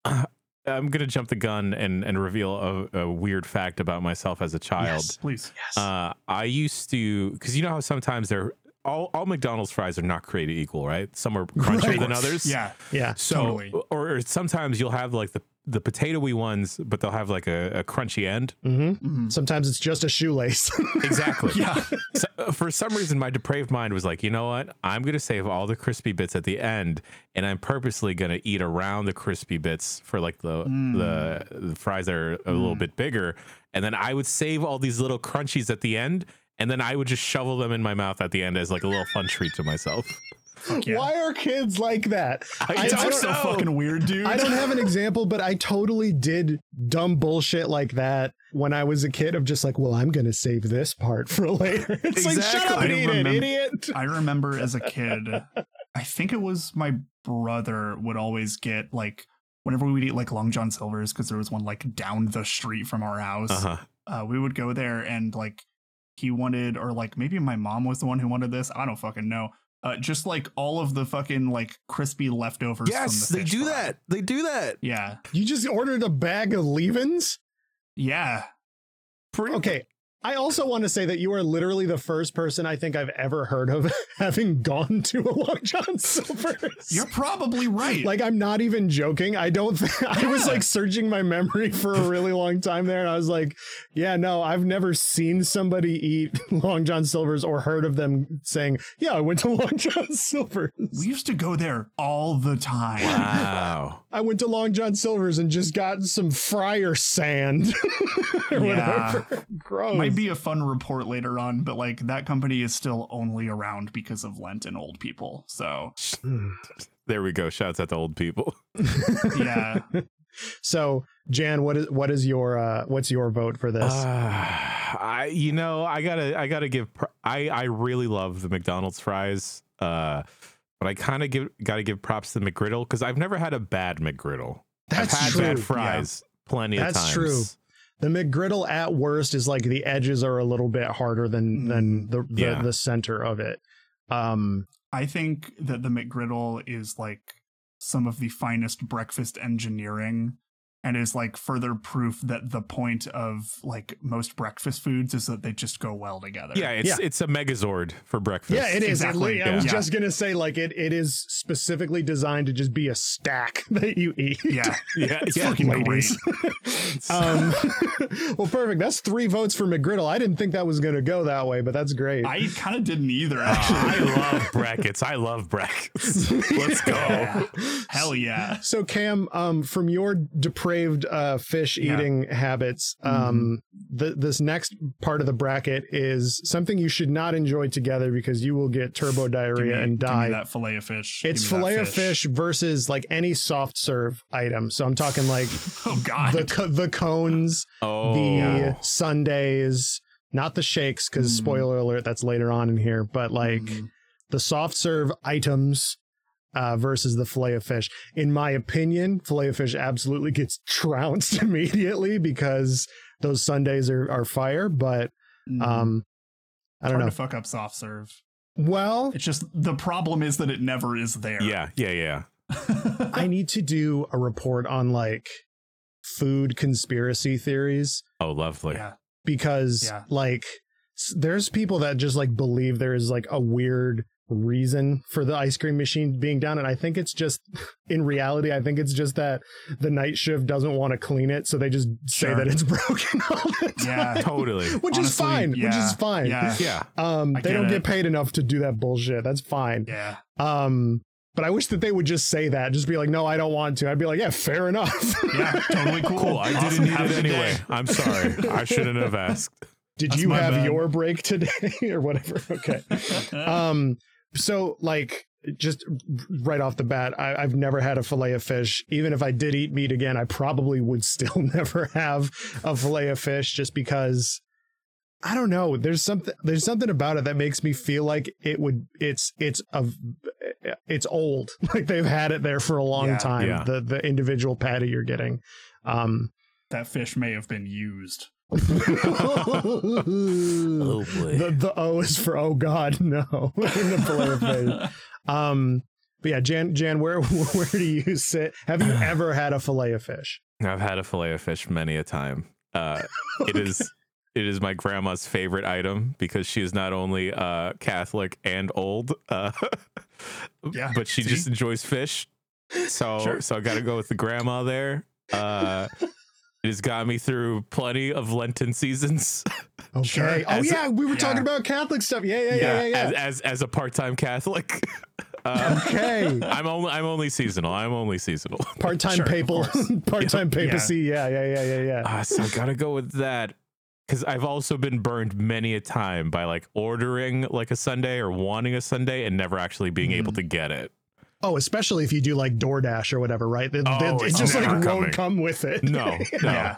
Uh, I'm gonna jump the gun and and reveal a, a weird fact about myself as a child. Yes. Please. Yes. Uh, I used to because you know how sometimes they're all all McDonald's fries are not created equal, right? Some are crunchier Right. than others. Yeah. yeah. So, Totally. or, or sometimes you'll have like the the potatoy ones, but they'll have like a, a crunchy end. hmm Mhm. Sometimes it's just a shoelace. [LAUGHS] Exactly. Yeah. So, uh, for some reason, my depraved mind was like, you know what? I'm going to save all the crispy bits at the end, and I'm purposely going to eat around the crispy bits for like the Mm. the, the fries that are a little Mm. bit bigger, and then I would save all these little crunchies at the end, and then I would just shovel them in my mouth at the end as like a little fun treat to myself. Fuck yeah. Why are kids like that? I I It's don't so know. fucking weird, dude. I don't have an example, but I totally did dumb bullshit like that when I was a kid of just like, well, I'm gonna save this part for [LAUGHS] later. It's like shut up Exactly. and I eat it, idiot. I remember as a kid, I think it was my brother would always get like whenever we would eat like Long John Silver's because there was one like down the street from our house. Uh-huh. Uh, we would go there and like he wanted, or like maybe my mom was the one who wanted this. I don't fucking know. Uh, just like all of the fucking like crispy leftovers. Yes, from the they do fry. that. They do that. Yeah, You just ordered a bag of leavings? yeah. Pretty Okay. I also want to say that you are literally the first person I think I've ever heard of [LAUGHS] having gone to a Long John [LAUGHS] Silver's. You're probably right. like I'm not even joking. I don't think [LAUGHS] I was like searching my memory for a really long time there and I was like, yeah, no, I've never seen somebody eat Long John Silver's or heard of them saying, "Yeah, I went to Long John Silver's." we used to go there all the time. Wow. I went to Long John Silver's and just got some fryer sand or Yeah. whatever. Gross. My be a fun report later on, but like that company is still only around because of Lent and old people. So [SIGHS] There we go. Shouts out to old people. [LAUGHS] yeah, So, Jan, what is what is your uh what's your vote for this? Uh, I you know I gotta I gotta give pr- I I really love the McDonald's fries. Uh, but I kind of give gotta give props to the McGriddle because I've never had a bad McGriddle. That's I've had true. bad fries plenty of That's times. true. The McGriddle at worst is like the edges are a little bit harder than than the the, Yeah. the center of it. Um I think that the McGriddle is like some of the finest breakfast engineering and is like further proof that the point of like most breakfast foods is that they just go well together. Yeah, it's Yeah. it's a Megazord for breakfast. yeah, it is. Exactly. li- I was Yeah. just gonna say like it it is specifically designed to just be a stack [LAUGHS] that you eat. Yeah. [LAUGHS] Yeah, It's yeah. fucking ladies. [LAUGHS] um well perfect. That's three votes for McGriddle. I didn't think that was gonna go that way, but that's great. I kind of didn't either, Uh, actually. I love brackets. I love brackets. Let's go. Yeah. Hell yeah. So Cam, um, from your depraved uh, fish Yeah. eating habits, um, th- this next part of the bracket is something you should not enjoy together because you will get turbo Give me, diarrhea and give me die. that fillet of fish. It's Give me that fillet of fish versus like any soft serve item. So I'm talking like [LAUGHS] Oh God. the co- the cones, Oh, the sundaes, not the shakes, because Mm. spoiler alert, that's later on in here. But like Mm. the soft serve items uh, versus the fillet of fish. In my opinion, fillet of fish absolutely gets [LAUGHS] trounced [LAUGHS] immediately because those sundaes are, are fire. But Mm. um, I don't hard know. to fuck up soft serve. Well, It's just the problem is that it never is there. yeah, yeah, yeah. [LAUGHS] I need to do a report on like food conspiracy theories Oh, lovely. yeah. because Yeah. like there's people that just like believe there is like a weird reason for the ice cream machine being down and i think it's just [LAUGHS] in reality i think it's just that the night shift doesn't want to clean it so they just say that it's [LAUGHS] broken all the time Yeah. Totally. [LAUGHS] which is Honestly, fine which is fine Yeah. Yeah. um they get don't it. get paid enough to do that bullshit that's fine Yeah. um but i wish that they would just say that just be like no i don't want to i'd be like yeah fair enough Yeah. Totally cool. Cool. I Awesome. didn't need Have it anyway. day. I'm sorry. I shouldn't have asked. did That's you have bad. your break today or whatever okay um so like just right off the bat I, i've never had a fillet of fish even if i did eat meat again i probably would still [LAUGHS] never have a fillet of fish just because i don't know there's something there's something about it that makes me feel like it would it's it's a it's old [LAUGHS] like they've had it there for a long Yeah. time Yeah. the the individual patty you're getting um that fish may have been used. Oh boy. the the O is for oh God, [LAUGHS] no. [LAUGHS] in the fillet of fish. Um, but yeah, Jan, Jan, where [LAUGHS] where do you sit? Have you [SIGHS] ever had a fillet of fish? I've had a fillet of fish many a time. Uh, it is it is my grandma's favorite item because she is not only uh, Catholic and old, uh, Yeah, but she see? just enjoys fish. So Sure. so I got to go with the grandma there. Uh, it has got me through plenty of Lenten seasons. [LAUGHS] Okay. Sure. Oh As a- yeah, we were talking about Catholic stuff. Yeah, yeah, yeah, yeah. yeah. As, as as a part time Catholic. [LAUGHS] Uh, okay. I'm only I'm only seasonal. I'm only seasonal. [LAUGHS] Part time Sure, papal, part time papacy. Yeah, yeah, yeah, yeah, yeah. Uh, so I gotta go with that because I've also been burned many a time by like ordering like a sundae or wanting a sundae and never actually being able to get it. Oh, especially if you do like DoorDash or whatever, right? It, Oh, it- it just like never won't come with it. No, no. [LAUGHS]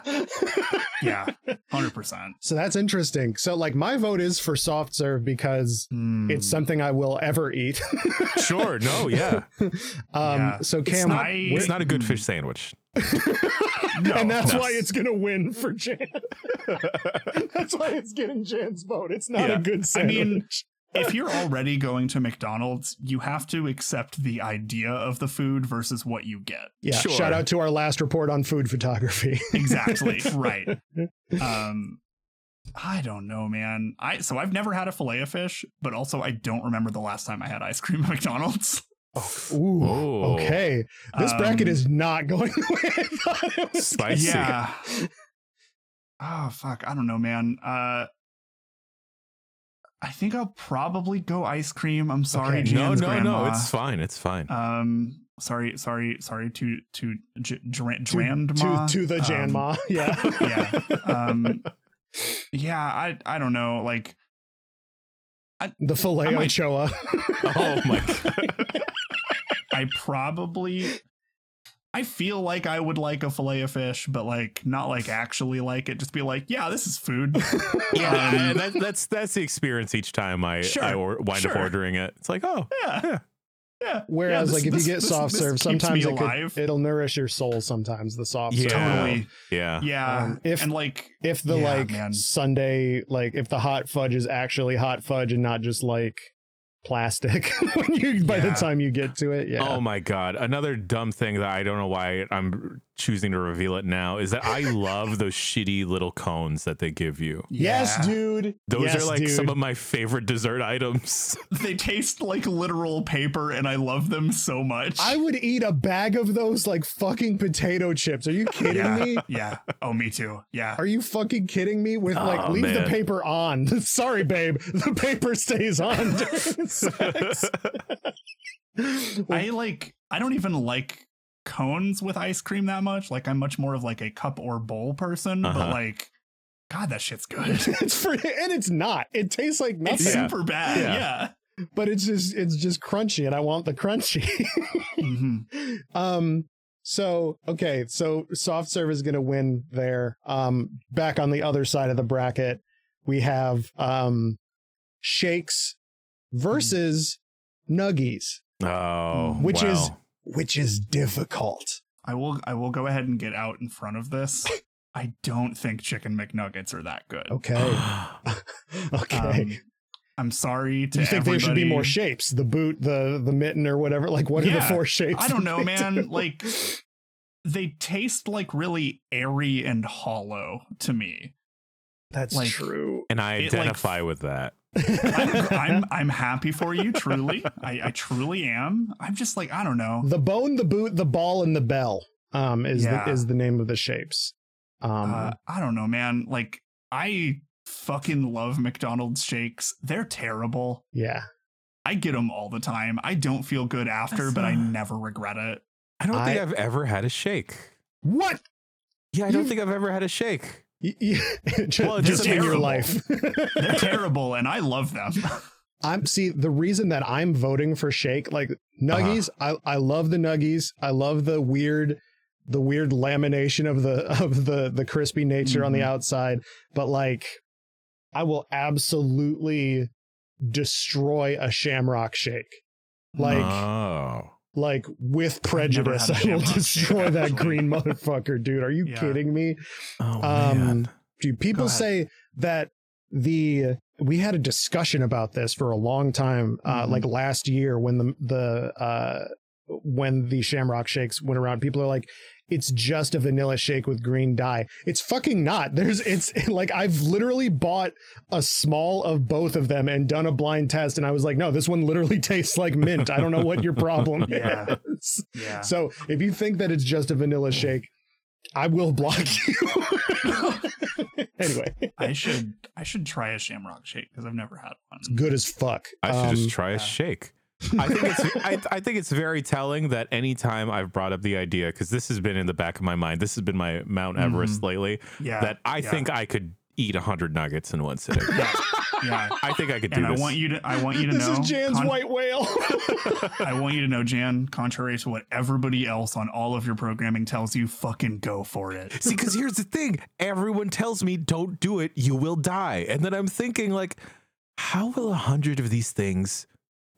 Yeah. Yeah. Hundred percent. So that's interesting. So like my vote is for soft serve because Hmm. it's something I will ever eat. [LAUGHS] Sure, no, yeah. [LAUGHS] um Yeah. so It's Cam not- It's not a good fish sandwich. and that's no. why it's gonna win for Jan. that's why it's getting Jan's vote. It's not Yeah. a good I sandwich. mean, if you're already going to McDonald's, you have to accept the idea of the food versus what you get. yeah. sure. Shout out to our last report on food photography. [LAUGHS] Exactly. right. Um I don't know, man. I so I've never had a fillet of fish, but also I don't remember the last time I had ice cream at [LAUGHS] McDonald's. Ooh. Oh. Okay. This bracket Um, is not going [LAUGHS] the way I thought it was. Spicy. Yeah. Oh fuck, I don't know, man. Uh I think I'll probably go ice cream. I'm sorry, Okay. No, Jan's no, grandma. no. It's fine. It's fine. um sorry, sorry, sorry to to J- Dran- To, to, to the Um, Janma. [LAUGHS] yeah. yeah. Um [LAUGHS] yeah, I I don't know. Like The filet I might- ochoa. Oh my [LAUGHS] god. I probably I feel like I would like a fillet of fish, but like not like actually like it. Just be like, yeah, this is food. [LAUGHS] Yeah, Um, that, that's that's the experience each time I Sure, I or, wind sure. up ordering it. It's like, oh, yeah, Yeah. yeah. Whereas, Yeah, like, if this- you get this- soft this serve, keeps sometimes me it could, it'll nourish your soul. Sometimes the soft Yeah. serve. totally. yeah, Yeah, Um, if- and like If the Yeah, like man. sundae, like if the hot fudge is actually hot fudge and not just like plastic [LAUGHS] when you by the time you get to it, yeah. Oh my god! Another dumb thing that I don't know why I'm choosing to reveal it now is that I love those shitty little cones that they give you. yes, yeah. dude. Those Yes, are like dude. some of my favorite dessert items. [LAUGHS] they taste like literal paper, and I love them so much. I would eat a bag of those like fucking potato chips. Are you kidding yeah, me? yeah. Oh, me too. Yeah. Are you fucking kidding me? With like, Oh, leave the paper on. [LAUGHS] Sorry, babe. The paper stays on during [LAUGHS] sex. I like. I don't even like cones with ice cream that much. Like, I'm much more of like a cup or bowl person. But Uh-huh. like, God, that shit's good. [LAUGHS] it's for and it's not. It tastes like It's nothing, Yeah. super bad. Yeah. Yeah. but it's just it's just crunchy, and I want the crunchy. Mhm. [LAUGHS] um. So okay, so soft serve is gonna win there. Um. Back on the other side of the bracket, we have um, shakes versus nuggies, oh, Which is- wow. Which is difficult. I will. I will go ahead and get out in front of this. I don't think chicken McNuggets are that good. Okay. [GASPS] [LAUGHS] okay. Um, I'm sorry to Do you think everybody. there should be more shapes? The boot, the the mitten, or whatever. Like, what are the four shapes? I don't know, man. do? Like they taste like really airy and hollow to me. that's like- true. and I it, like, identify with that. I'm, I'm I'm happy for you, truly. I, I truly am. I'm just like I don't know. the bone, the boot, the ball, and the bell. Um, is Yeah. the is the name of the shapes. Um, uh, I don't know, man. Like I fucking love McDonald's shakes. They're terrible. yeah. I get them all the time. I don't feel good after, That's, but I uh, never regret it. I don't think I- I've ever had a shake. What? Yeah, I don't You've- think I've ever had a shake. [LAUGHS] Just, Well, just in your life. [LAUGHS] They're terrible, and I love them. [LAUGHS] I'm see the reason that I'm voting for shake like nuggies. Uh-huh. I I love the nuggies. I love the weird the weird lamination of the of the the crispy nature on the Mhm. outside, but like I will absolutely destroy a shamrock shake. Like oh, like with prejudice, [LAUGHS] i will Shake, destroy that green motherfucker, dude. Are you Yeah. kidding me? oh Um. Dude, people say that the we had a discussion about this for a long time, uh, Mhm. like last year when the the uh, when the Shamrock Shakes went around. People are like, it's just a vanilla shake with green dye. It's fucking not. There's it's [LAUGHS] like I've literally bought a small of both of them and done a blind test, and I was like, no, this one literally [LAUGHS] tastes like mint. I don't know what your problem [LAUGHS] Yeah. is. yeah. So if you think that it's just a vanilla shake, I will block you. anyway, I should I should try a Shamrock Shake because I've never had one. It's good as fuck. I should Um, just try a yeah. shake. I think it's I, I think it's very telling that anytime I've brought up the idea because this has been in the back of my mind. This has been my Mount mm-hmm. Everest lately. Yeah. that I yeah. think I could eat hundred nuggets in one sitting. Yeah. Yeah. [LAUGHS] I think I could do And I want you to I want you to This know is Jan's con- white whale. [LAUGHS] I want you to know, Jan, contrary to what everybody else on all of your programming tells you, fucking go for it. See, because here's the thing: everyone tells me don't do it, you will die, and then I'm thinking like, how will a hundred of these things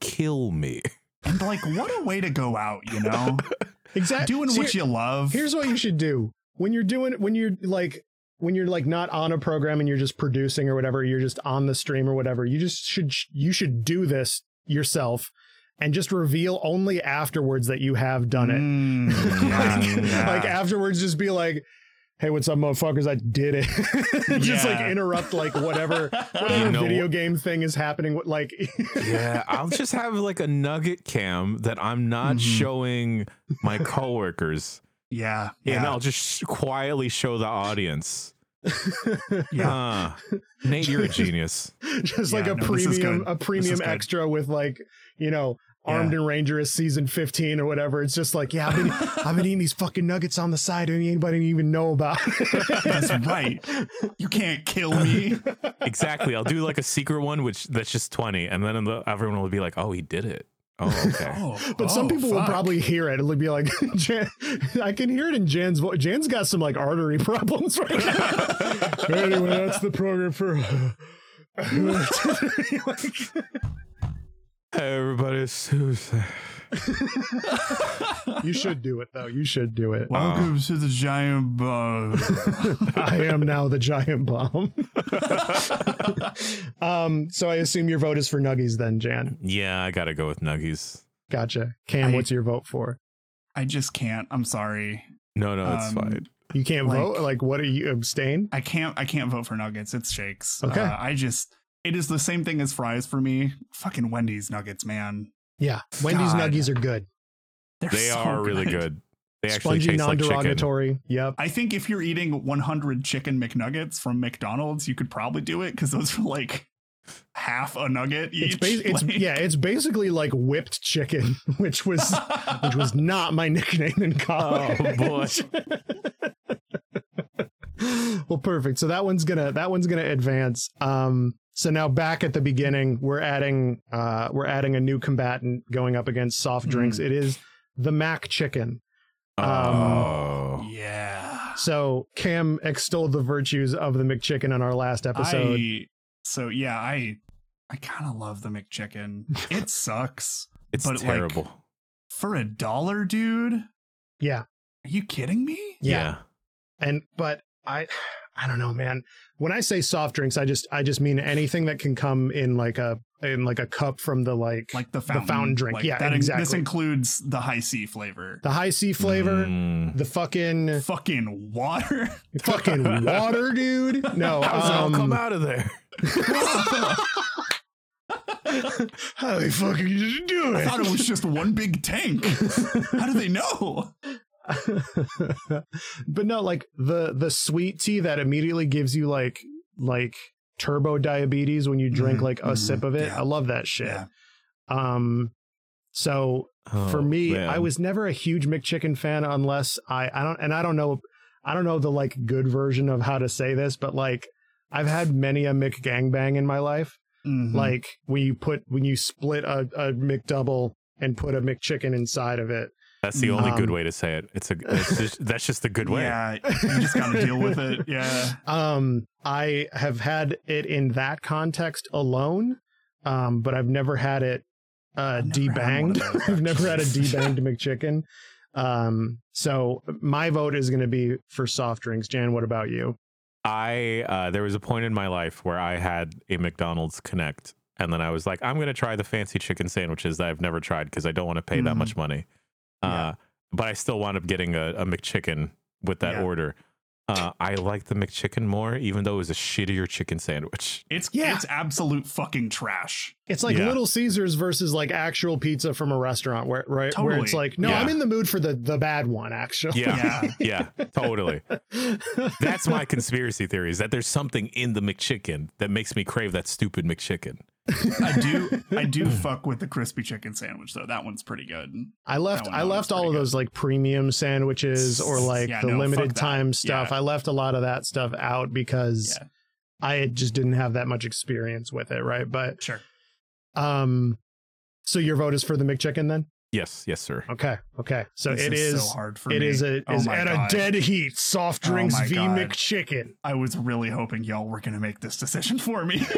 kill me? And like, what a way to go out, you know? [LAUGHS] exactly. Doing what you love. Here's what you should do when you're doing when you're like when you're like not on a program and you're just producing or whatever. You're just on the stream or whatever. You just should you should do this yourself and just reveal only afterwards that you have done it. Mm, [LAUGHS] yeah, like, yeah. like afterwards, just be like. Hey, what's up, motherfuckers? I did it. [LAUGHS] just like interrupt like whatever [LAUGHS] whatever You know video game thing is happening. Like [LAUGHS] Yeah, I'll just have like a nugget cam that I'm not Mhm. showing my coworkers, yeah. and Yeah. I'll just quietly show the audience. Yeah. Uh, Nate, you're a genius. just like a no, premium a premium extra with like you know Armed and Rangerous season 15 or whatever. It's just like, yeah, I've been, [LAUGHS] I've been eating these fucking nuggets on the side and anybody even know about. That's right. You can't kill me. exactly. I'll do like a secret one, which that's just twenty, and then the, everyone will be like, "Oh, he did it." Oh, okay. [LAUGHS] Oh, But some oh, people will probably hear it. It'll be like, [LAUGHS] Jan, I can hear it in Jan's voice. Jan's got some like artery problems right now. anyway, that's the program for. Hey, everybody, Susan. [LAUGHS] you should do it though. You should do it. Welcome to the giant bomb. [LAUGHS] I am now the giant bomb. [LAUGHS] um, so I assume your vote is for Nuggies then, Jan. Yeah, I gotta go with Nuggies. Gotcha. Cam, I- what's your vote for? I just can't. I'm sorry. No, no, it's Um, fine. You can't Like- vote? Like, what are you abstain? I can't. I can't vote for nuggets. It's shakes. Okay. Uh, I just. It is the same thing as fries for me. Fucking Wendy's nuggets, man. Yeah. Wendy's God. Nuggies are good. They're They so are really good. They actually Spongy, taste like chicken. non-derogatory. Yep. I think if you're eating 100 chicken McNuggets from McDonald's, you could probably do it because those are like half a nugget each. It's, ba- it's [LAUGHS] Like- yeah, it's basically like whipped chicken, [LAUGHS] which was which was [LAUGHS] not my nickname in college. Oh, boy. well, perfect. So that one's gonna that one's gonna advance. Um, so now back at the beginning, we're adding uh we're adding a new combatant going up against soft drinks. Mm. It is the McChicken. Um, oh, yeah. So Cam extolled the virtues of the McChicken on our last episode. I, so yeah, I I kind of love the McChicken. [LAUGHS] It sucks it's but, like, terrible. for a dollar, dude. yeah, Are you kidding me? yeah, and but I I don't know, man. When I say soft drinks, I just I just mean anything that can come in like a in like a cup from the like Like the fountain, fountain drink. Like, Yeah, that in- This includes the high C flavor. the high C flavor, Mm. the fucking Fucking water. [LAUGHS] fucking water, dude. No, [LAUGHS] How's it all um, come out of there? [LAUGHS] how they fucking do I thought it was just one big tank. How do they know? [LAUGHS] but no, like the the sweet tea that immediately gives you like like turbo diabetes when you drink Mhm, like a mhm, sip of it. yeah. I love that shit. Yeah. Um, so for Oh, me, man. I was never a huge McChicken fan unless I I don't and I don't know I don't know the like good version of how to say this, but like I've had many a McGangbang in my life. Mhm. Like when you put when you split a, a McDouble and put a McChicken inside of it. That's the only good um, way to say it. It's a. It's [LAUGHS] just, that's just the good way. Yeah, you just gotta deal with it. [LAUGHS] Yeah. Um, I have had it in that context alone, um, but I've never had it uh, I've never had debanged. those, [LAUGHS] I've never had a debanged McChicken. Um, so my vote is going to be for soft drinks. Jan, what about you? I uh, there was a point in my life where I had a McDonald's Connect, and then I was like, I'm gonna try the fancy chicken sandwiches that I've never tried because I don't want to pay that Mhm. much money. Uh, Yeah. but I still wound up getting a, a McChicken with that Yeah. order. Uh, I like the McChicken more, even though it was a shittier chicken sandwich. [LAUGHS] It's Yeah. it's absolute fucking trash. It's like Yeah. Little Caesars versus like actual pizza from a restaurant, where right where it's like, no, Yeah. I'm in the mood for the the bad one, actually. Yeah, yeah, [LAUGHS] totally. [LAUGHS] That's my conspiracy theory: is that there's something in the McChicken that makes me crave that stupid McChicken. I do [LAUGHS] I do fuck with the crispy chicken sandwich though. That one's pretty good. I left one- I left all of pretty those like premium sandwiches or [LAUGHS] like Yeah, the no, limited time stuff. Yeah. I left a lot of that stuff out because Yeah. I just didn't have that much experience with it, right? But Sure. um so your vote is for the McChicken then? Yes, yes, sir. Okay. Okay. So This it is is so hard for it me. is a Oh is at God. a dead heat soft Oh drinks my v God. McChicken. I was really hoping y'all were gonna make this decision for me. [LAUGHS]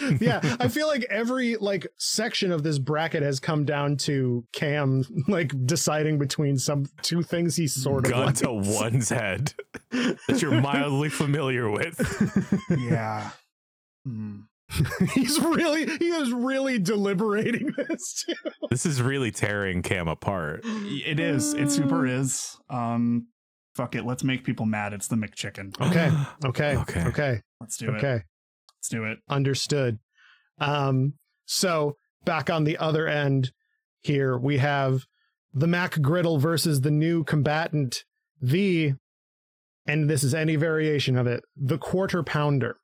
[LAUGHS] yeah, I feel like every like section of this bracket has come down to Cam [LAUGHS] like deciding between some two things he sort of Gun likes. to [LAUGHS] one's head that you're mildly familiar with. yeah. Hmm. He's really he is really deliberating this too. This is really tearing Cam apart. It is. It super is. Um fuck it. Let's make people mad. It's the McChicken. Okay. [GASPS] Okay. Okay. Okay. Let's do it. Okay. Let's do it. Understood. Um so back on the other end here we have the McGriddle versus the new combatant the and this is any variation of it, the quarter pounder.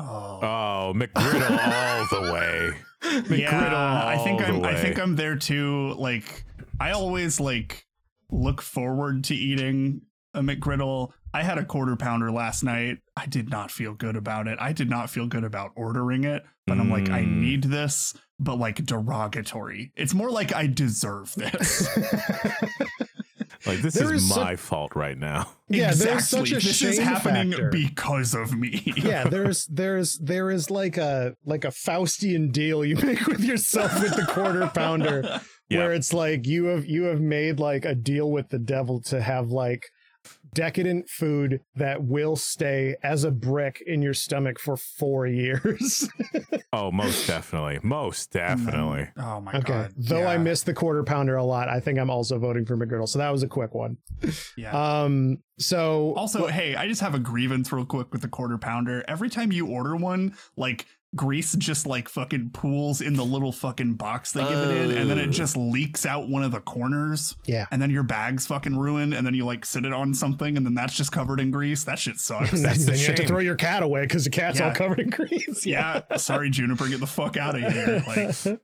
Oh. Oh, McGriddle all the way. [LAUGHS] yeah, I think all I'm the I think. I'm there too. Like I always like look forward to eating a McGriddle. I had a quarter pounder last night. I did not feel good about it. I did not feel good about ordering it, but I'm like, I Mm. need this, but like derogatory. It's more like I deserve this. [LAUGHS] Like this There is is my fault right now. Yeah, there's such a this shame is happening factor. because of me. yeah, [LAUGHS] there's there's there is like a like a Faustian deal you [LAUGHS] make with yourself with the quarter pounder where it's like you have you have made like a deal with the devil to have like decadent food that will stay as a brick in your stomach for 4 [LAUGHS] years. [LAUGHS] Oh, most definitely. Most definitely. Oh my okay. god. Though I miss the quarter pounder a lot, I think I'm also voting for McGriddle. So that was a quick one. Yeah. Um so Also, hey, I just have a grievance real quick with the quarter pounder. Every time you order one, like grease just like fucking pools in the little fucking box they give it in, and then it just leaks out one of the corners. Yeah. And then your bag's fucking ruined, and then you like sit it on something, and then that's just covered in grease. That shit sucks. [LAUGHS] That's the have to throw your cat away because the cat's all covered in grease. [LAUGHS] yeah. Sorry, Juniper, get the fuck out of here. Like,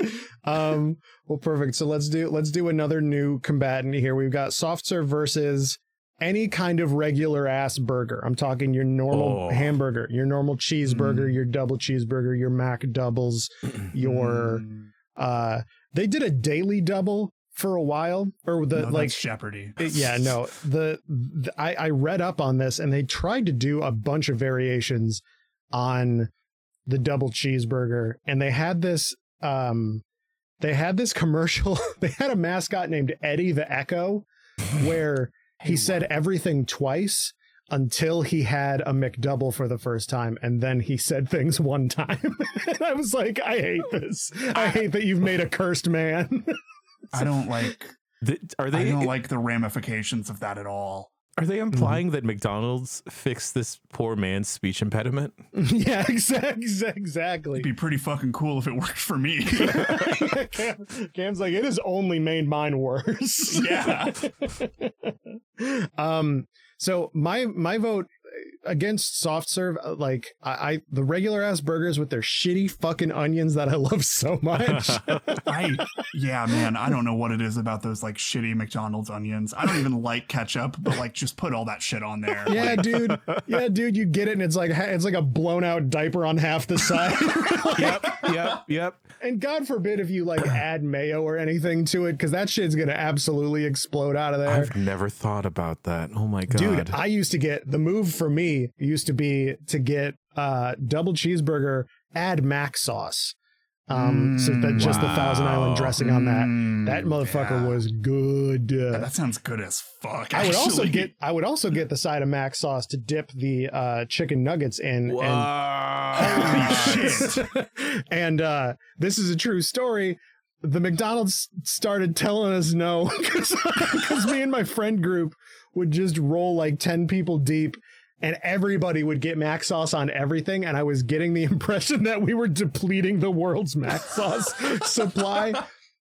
[LAUGHS] um well perfect so let's do let's do another new combatant here we've got soft serve versus any kind of regular ass burger i'm talking your normal Oh. hamburger your normal cheeseburger Mm. your double cheeseburger your McDoubles [CLEARS THROAT] your mm, uh they did a daily double for a while or the no, like Jeopardy. it- yeah, no. The, the I, I read up on this and they tried to do a bunch of variations on the double cheeseburger and they had this um they had this commercial [LAUGHS] they had a mascot named Eddie the Echo where he said everything twice until he had a McDouble for the first time and then he said things one time. [LAUGHS] and I was like, I hate [LAUGHS] this. I hate that you've made a cursed man. [LAUGHS] I don't like. Th- Are I they don't like the ramifications of that at all. Are they Mm-hmm. implying that McDonald's fixed this poor man's speech impediment? [LAUGHS] yeah, exactly. Exactly. It'd be pretty fucking cool if it worked for me. [LAUGHS] Cam, Cam's like, it has only made mine worse. Yeah. [LAUGHS] um. So my my vote against soft serve, uh, like I, I the regular ass burgers with their shitty fucking onions that I [LAUGHS] love so much. [LAUGHS] I yeah, man, I don't know what it is about those like shitty McDonald's onions. I don't even like ketchup, but like just put all that shit on there. yeah, Like, dude. [LAUGHS] Yeah, dude. You get it, and it's like it's like a blown out diaper on half the side. yep, yep, yep. And God forbid if you like add mayo or anything to it, because that shit's gonna absolutely explode out of there. I've never thought about that. Oh my god. Dude, I used to get the move for me used to be to get uh double cheeseburger, add mac sauce. Um so that just the Thousand Island wow. dressing on that. mm, That motherfucker yeah. was good. Yeah, that sounds good as fuck. I would also get I would also get the side of mac sauce to dip the uh chicken nuggets in and Wow. Holy [LAUGHS] shit. and uh, this is a true story. The McDonald's started telling us no [LAUGHS] because me and my friend group would just roll like 10 people deep and everybody would get mac sauce on everything. And I was getting the [LAUGHS] impression that we were depleting the world's mac sauce [LAUGHS] supply.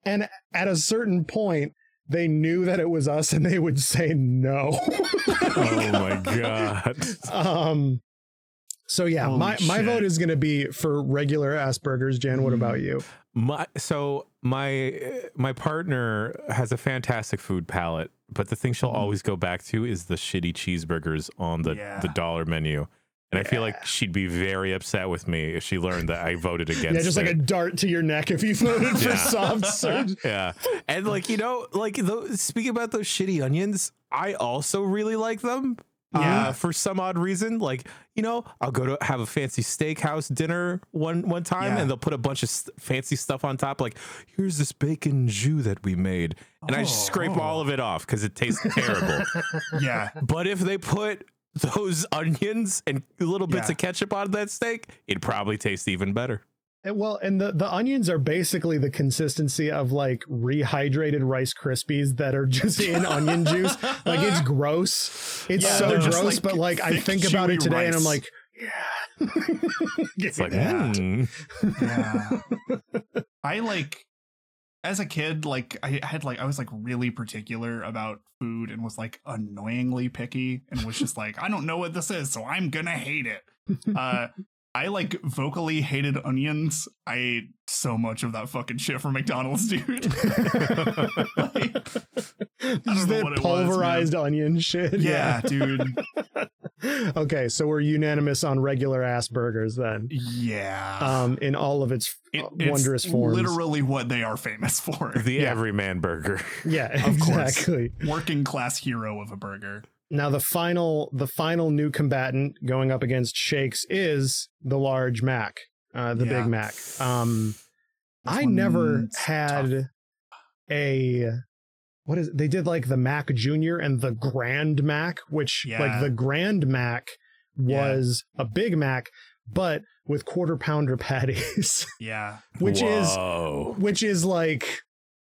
And at a certain point, they knew that it was us and they would say no. [LAUGHS] oh my god. um, so yeah, Holy my, my vote is going to be for regular ass burgers. Jan, what about you? My so my my partner has a fantastic food palate, but the thing she'll Mm-hmm. always go back to is the shitty cheeseburgers on the Yeah. the dollar menu. And I feel like she'd be very upset with me if she learned that I voted [LAUGHS] against Yeah, just like a dart to your neck if you [LAUGHS] voted for Yeah. soft serve. [LAUGHS] yeah. And like, you know, like those speaking about those shitty onions, I also really like them. Yeah. Uh, for some odd reason, like you know, I'll go to have a fancy steakhouse dinner one one time, Yeah. and they'll put a bunch of st- fancy stuff on top. Like, here's this bacon jus that we made, and I just scrape Oh. all of it off because it tastes [LAUGHS] terrible. Yeah. But if they put those [LAUGHS] onions and little bits Yeah. of ketchup on that steak, it'd probably taste even better. And well, and the, the onions are basically the consistency of like rehydrated Rice Krispies that are just in onion juice. Like it's [LAUGHS] gross. It's Yeah, so gross, like, but like I think about it chewy today and I'm like, [LAUGHS] yeah. It's like, Yeah. mm. Yeah. I like as a kid, like I had like I was like really particular about food and was like annoyingly picky and was just like, I don't know what this is, so I'm gonna hate it. Uh I like vocally hated onions. I ate so much of that fucking shit from McDonald's, [LAUGHS] dude. Like, Just that what it was, pulverized onion shit. yeah, dude. [LAUGHS] okay, so we're unanimous on regular ass burgers then. Yeah. Um, in all of its It- uh, it's wondrous forms. Literally what they are famous for. the Yeah. everyman burger. Yeah, [LAUGHS] Of course. exactly. Working class hero of a burger. Now the final the final new combatant going up against Shakes is the large Mac, uh, the Yeah. Big Mac. Um, This I never had tough. a what is they did like the Mac Junior and the Grand Mac, which like the Grand Mac Yeah. was a Big Mac, but with quarter pounder [LAUGHS] patties, Yeah. which is which is like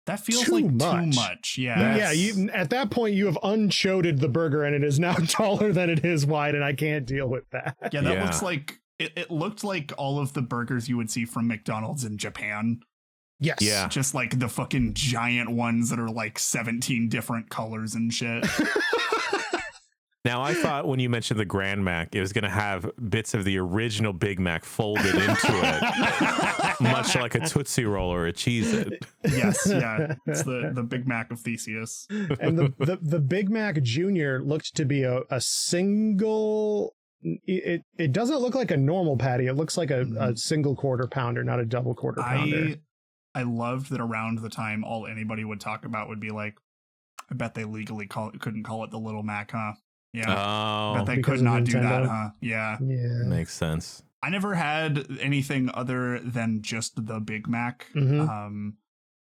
That feels Too like much. too much. Yeah. That's- yeah, you at that point you have unchoded the burger and it is now [LAUGHS] taller than it is wide, and I can't deal with that. Yeah, that Yeah. looks like it, it looked like all of the burgers you would see from McDonald's in Japan. Yes. Yeah. Just like the fucking giant ones that are like 17 different colors and shit. [LAUGHS] Now I thought when you mentioned the Grand Mac, it was going to have bits of the original Big Mac folded into it, [LAUGHS] much like a Tootsie Roll or a Cheez It. yes, yeah. It's the, the Big Mac of Theseus. and the, the the Big Mac Junior looked to be a, a single. It it doesn't look like a normal patty. It looks like a, a mm-hmm. single quarter pounder, not a double quarter pounder. I I loved that around the time all anybody would talk about would be like, I bet they legally call it, couldn't call it the Little Mac, huh? Yeah. Oh, bet they because could not do that, huh? Yeah. yeah. makes sense. I never had anything other than just the Big Mac. Mhm. Um,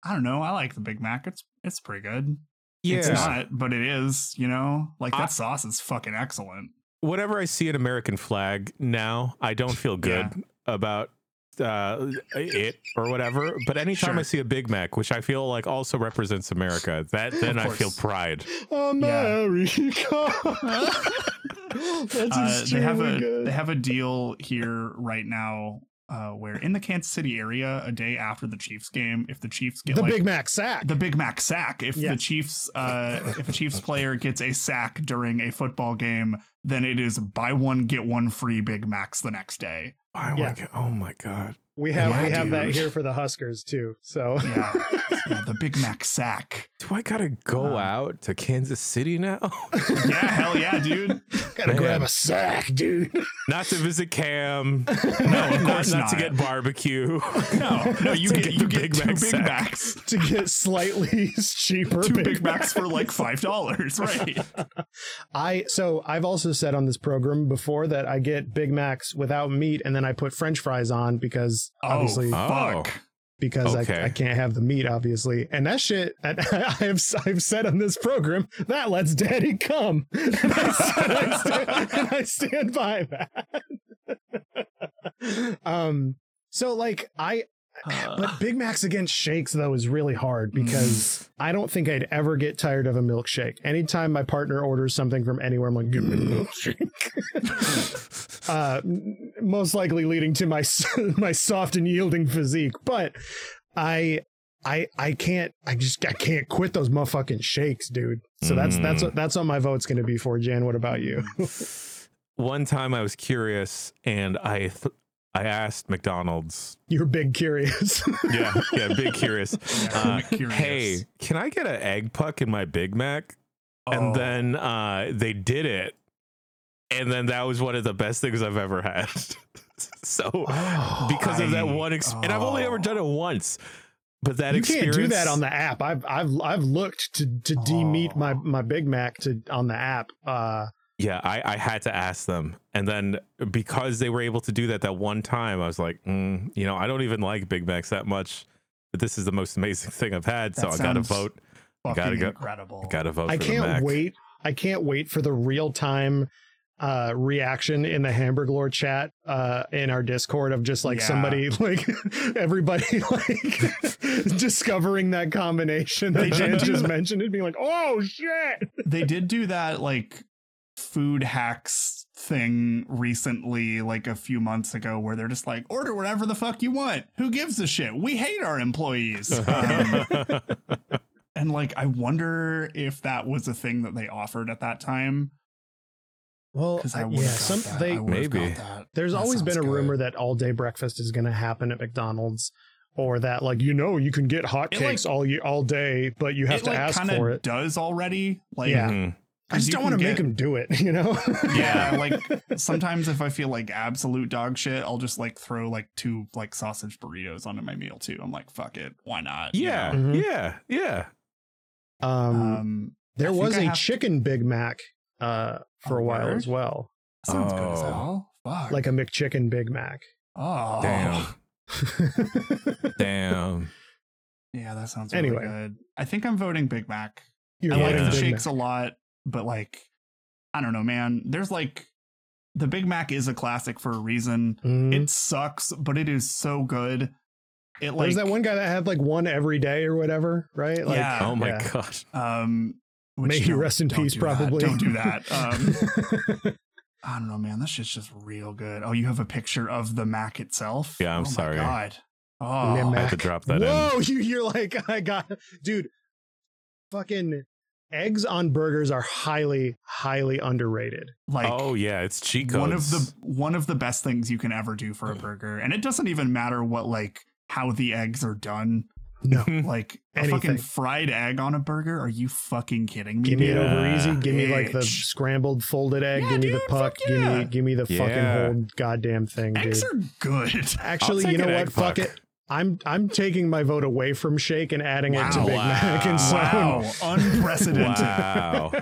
I don't know. I like the Big Mac. It's it's pretty good. Yeah. It's not, but it is. You know, like that I- sauce is fucking excellent. Whenever I see an American flag now, I don't feel good about uh, it or whatever. But anytime Sure. I see a Big Mac, which I feel like also represents America, that then I feel course. pride. America. [LAUGHS] That's Uh, they have a good. they have a deal here right now. Uh, where in the Kansas City area, a day after the Chiefs game, if the Chiefs get the like, Big Mac sack. the Big Mac sack. If Yeah. the Chiefs, uh, if a Chiefs player gets a sack during a football game, then it is buy one get one free Big Macs the next day. Oh, Yeah. my, God. oh my god! We have Yeah, we have that here for the Huskers too. So Yeah, [LAUGHS] yeah the Big Mac sack. Do I gotta go Uh, out to Kansas City now? [LAUGHS] Yeah, hell yeah, dude. gotta Man. grab a sack, dude. not to visit Cam. [LAUGHS] No, of not, course not to get barbecue. No, no, you get, get you get Big two Mac Big. Macs. to get slightly cheaper Two Big Macs for like five dollars, right? I so I've also said on this program before that I get Big Macs without meat and then I put French fries on because obviously oh, fuck. because okay. I, I can't have the meat obviously and that shit and [LAUGHS] I have I've said on this program that lets Daddy come [LAUGHS] and I, said I stand, and I stand by that. [LAUGHS] um. So like I Uh, but Big Macs against shakes though is really hard because I don't think I'd ever get tired of a milkshake. Anytime my partner orders something from anywhere, I'm like, give me a milkshake. [LAUGHS] uh, most likely leading to my [LAUGHS] my soft and yielding physique. But I I I can't I just I can't quit those motherfucking shakes, dude. So that's that's Mm. what that's what my vote's gonna be for. Jan, what about you? [LAUGHS] One time I was curious and I th- I asked McDonald's. You're big curious. [LAUGHS] Yeah, yeah, big curious. [LAUGHS] Uh, curious. hey, can I get an egg puck in my Big Mac? And Oh. then uh, they did it, and then that was one of the best things I've ever had. [LAUGHS] so Oh, because of that I- one, ex- and I've only ever oh. done it once, but that you experience. can't do that on the app. I've I've I've looked to to demeat my my Big Mac to on the app. Uh, Yeah, I, I had to ask them, and then because they were able to do that that one time, I was like, mm, you know, I don't even like Big Macs that much, but this is the most amazing [LAUGHS] thing I've had, so That I got to vote. Fucking gotta go- incredible. Got to vote. I for the can't Mac. wait. I can't wait for the real time uh reaction in the Hamburglore chat uh in our Discord of just like Yeah. somebody [LAUGHS] like everybody [LAUGHS] like discovering that combination that They Jan did do just that. mentioned and being like, oh shit. they did do that like food hacks thing recently like a few months ago where they're just like order whatever the fuck you want who gives a shit we hate our employees Um, [LAUGHS] [LAUGHS] and like i wonder if that was a thing that they offered at that time Well, I I- yeah, some that. they I Maybe. that. There's That always been a sounds rumor that all day breakfast is going to happen at McDonald's, or that like you know you can get It, hotcakes like- all you all day, but you have it to like ask kind for it. does already. Like, Yeah. Mhm. I just don't want to make get- them do it, [LAUGHS] you know? yeah, like [LAUGHS] sometimes if I feel like absolute dog shit, I'll just like throw like two like sausage burritos onto my meal too. I'm like, fuck it, why not? you Yeah, know? Mhm. yeah, yeah. um, Um, there was a have- chicken Big Mac uh, for Oh, a while word? as well, sounds good as Oh. hell. Fuck. like a McChicken Big Mac. oh Damn, [LAUGHS] damn. Yeah, that sounds really Anyway. good. I think I'm voting Big Mac. You're I like the Big shakes Mac. a lot, but like, I don't know, man. There's like, the Big Mac is a classic for a reason. Mhm. It sucks, but it is so good. It like There's that one guy that had like one every day or whatever, right? Like, Yeah. Oh my yeah. gosh. Um, which May he don't- rest in peace, do that. probably. Don't do that. Um, [LAUGHS] I don't know, man. That shit's just real good. Oh, you have a picture of the Mac itself? Yeah, I'm oh my sorry. God. Yeah, Oh, I Mac. had to drop that in. Whoa, [LAUGHS] you you're like I got dude. Fucking eggs on burgers are highly highly underrated. like oh yeah, it's cheat codes. one of the one of the best things you can ever do for a burger, and it doesn't even matter what like how the eggs are done. No, [LAUGHS] Like a fucking fried egg on a burger? Are you fucking kidding me? give me it dude? over easy. Give me like the scrambled folded egg. Yeah, give me the puck. fuck Give me give me the fucking whole goddamn thing, dude. Eggs are good. Actually, you know what? egg Fuck it. I'm I'm taking my vote away from Shake and adding it to Wow. Big Mac and so Wow, [LAUGHS] unprecedented. Wow.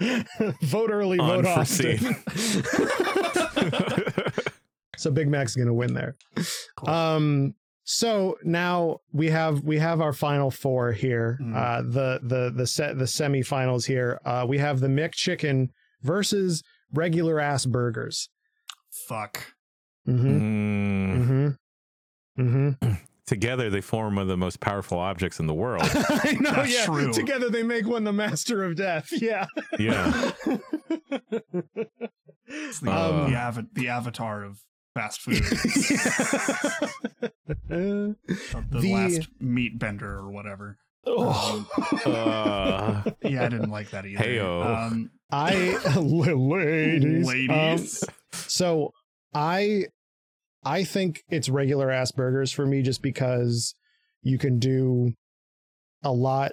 [LAUGHS] vote early, vote Unforeseen. often. [LAUGHS] so Big Mac's gonna win there. Cool. Um. So now we have we have our final four here. Mm. Uh, the the the set the semifinals here. Uh, we have the McChicken versus regular ass burgers. Fuck. Mm-hmm. Mm. Mm-hmm. Together, they form one of the most powerful objects in the world. [LAUGHS] I know. That's yeah. true. Together they make one the master of death. [LAUGHS] Yeah. Yeah. It's the, Uh. the, ava- the avatar of fast food. [LAUGHS] the, the The- last meat bender or whatever. Oh. Uh, Yeah, I didn't like that either. Heyo. Um, I ladies. ladies. Um, so I I think it's regular ass burgers for me just because you can do a lot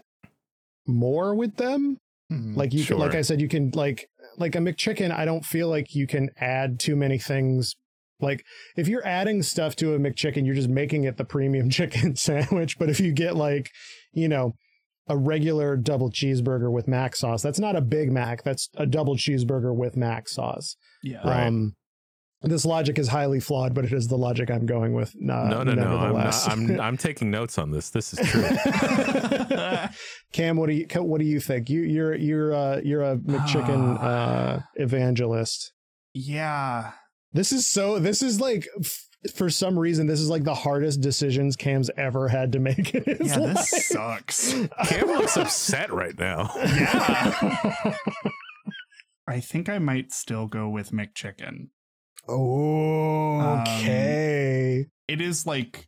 more with them. hmm. Like you can, like I said, you can like like a McChicken. I don't feel like you can add too many things. Like if you're adding stuff to a McChicken, you're just making it the premium [LAUGHS] chicken sandwich. But if you get like, you know, a regular double cheeseburger with mac sauce, that's not a Big Mac. That's a double cheeseburger with mac sauce. yeah. Um, this logic is highly flawed, but it is the logic I'm going with. No, no, no. I'm, not. I'm I'm taking notes on this. This is true. [LAUGHS] Cam, what do you what do you think? You you're you're uh you're a McChicken [SIGHS] uh evangelist. yeah. This is so this is like f- for some reason this is like the hardest decisions Cam's ever had to make in his Yeah, life. this sucks. [LAUGHS] Cam looks upset right now. Yeah. [LAUGHS] I think I might still go with McChicken. Okay. It is like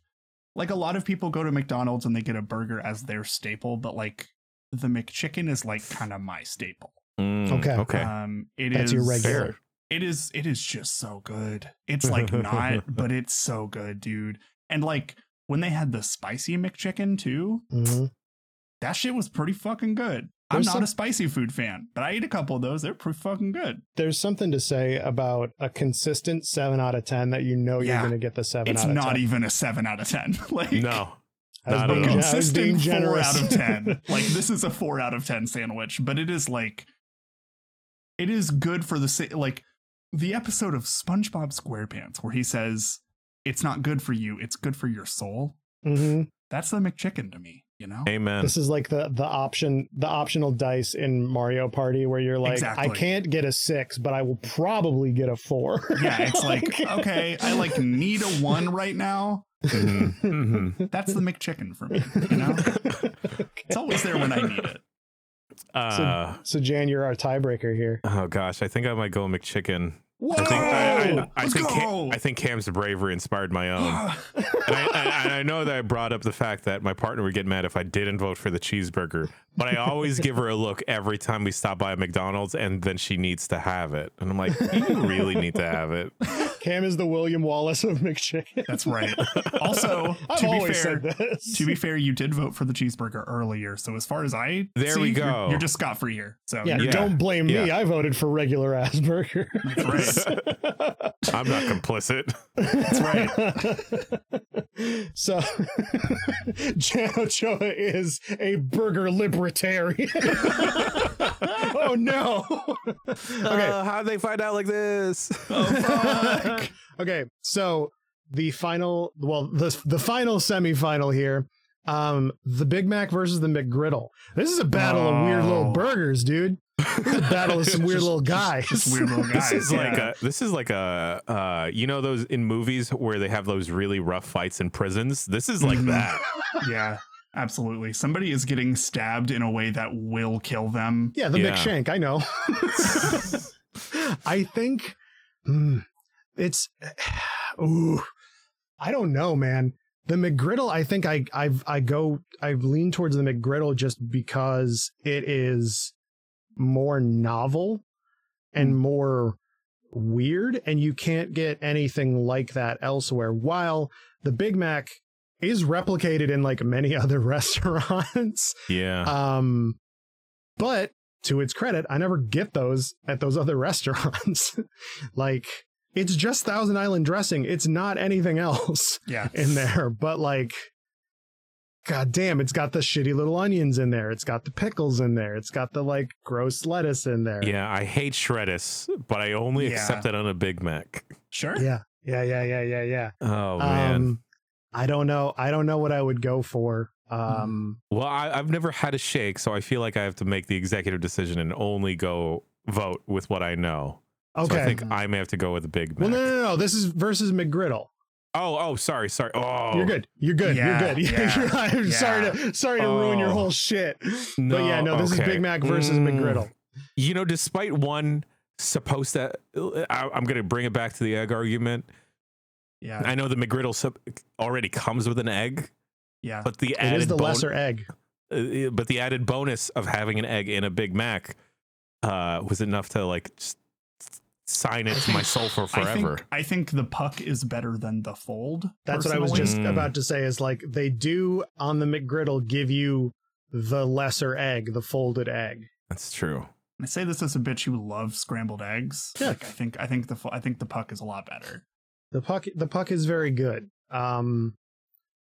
like a lot of people go to McDonald's and they get a burger as their staple, but like the McChicken is like kind of my staple. Mm, Okay. Okay. Um it That's is your regular. It is it is just so good. It's like not, [LAUGHS] but it's so good, dude. And like when they had the spicy McChicken too, Mhm. that shit was pretty fucking good. I'm not some- a spicy food fan, but I ate a couple of those. They're pretty fucking good. There's something to say about a consistent seven out of ten that you know you're going to get the seven It's out of not 10. even a seven out of ten. [LAUGHS] like No. I not being at all. gen- I was being consistent four out of ten. [LAUGHS] like this is a four out of ten sandwich, but it is like it is good for the sa- like the episode of SpongeBob SquarePants where he says it's not good for you, it's good for your soul. Mhm. That's the McChicken to me, you know. Amen. This is like the the option the optional dice in Mario Party where you're like, Exactly. I can't get a six, but I will probably get a four. [LAUGHS] Yeah, it's like okay, I like need a one right now. Mhm, mhm. That's the McChicken for me. You know, it's always there when I need it. Uh, So Jan, you're our tiebreaker here. oh gosh, I think I might go McChicken Whoa! I think I, I, I Let's think go! Cam, I think Cam's bravery inspired my own. Ah. and, I, and, and I know that I brought up the fact that my partner would get mad if I didn't vote for the cheeseburger, but I always give her a look every time we stop by a McDonald's, and then she needs to have it, and I'm like, you really need to have it. Cam is the William Wallace of McChicken. That's right. [LAUGHS] Also, to be fair, said this. to be fair, you did vote for the cheeseburger earlier. So as far as I There see, we you're- go. You're, just scot free here. So yeah, you're Yeah. don't blame me. I voted for regular ass burger. That's right. [LAUGHS] I'm not complicit. That's right. [LAUGHS] so, [LAUGHS] Jan Ochoa is a burger libertarian. oh no. okay. Uh, how'd they find out like this? okay, so the final, well, the the final semifinal here, um, the Big Mac versus the McGriddle. This is a battle of weird little Oh. burgers, dude. This is battle of some [LAUGHS] weird little guys. Just weird little [LAUGHS] guys. This is like a this is like a uh you know those in movies where they have those really rough fights in prisons. This is like Mhm. that. [LAUGHS] yeah, absolutely. Somebody is getting stabbed in a way that will kill them. Yeah, the Yeah. McShank. I know. I think hmm, it's. [SIGHS] Ooh, I don't know, man. The McGriddle. I think I I've I go I've leaned towards the McGriddle just because it is more novel and more weird, and you can't get anything like that elsewhere. While the Big Mac is replicated in like many [LAUGHS] other restaurants. Yeah. Um, but to its credit, I never get those at those other [LAUGHS] restaurants. like it's just Thousand Island dressing. It's not anything else Yeah. in there. But like, god damn, it's got the shitty little onions in there. It's got the pickles in there. It's got the like gross lettuce in there. yeah, I hate shreddis, but I only Yeah. accept it on a Big Mac. Sure. Yeah. Yeah. Yeah. Yeah. Yeah. Yeah. Oh man. Um, I don't know. I don't know what I would go for. Um, well, I, I've never had a shake, so I feel like I have to make the executive decision and only go vote with what I know. okay. So I think I may have to go with the Big Mac. well, no, no, no. This is versus McGriddle. Oh, oh, sorry, sorry. Oh, You're good. You're good. [LAUGHS] Yeah, You're good. yeah, I'm yeah. sorry to sorry to ruin your Oh. whole shit. No, but yeah, no, this is. Big Mac versus Mm. McGriddle. You know, despite one supposed to, I, I'm going to bring it back to the egg argument. Yeah. I know the McGriddle sup- already comes with an egg, Yeah. but the It added is the bon- lesser egg. uh, but the added bonus of having an egg in a Big Mac uh, was enough to like just sign it to my soul for I forever. think, I think the puck is better than the fold. That's what I was just Mm. about to say. Is like they do on the McGriddle give you the lesser egg, the folded egg. That's true. I say this as a bitch who loves scrambled eggs. Yeah. Like, I think I think the I think the puck is a lot better. The puck, the puck is very good. Um,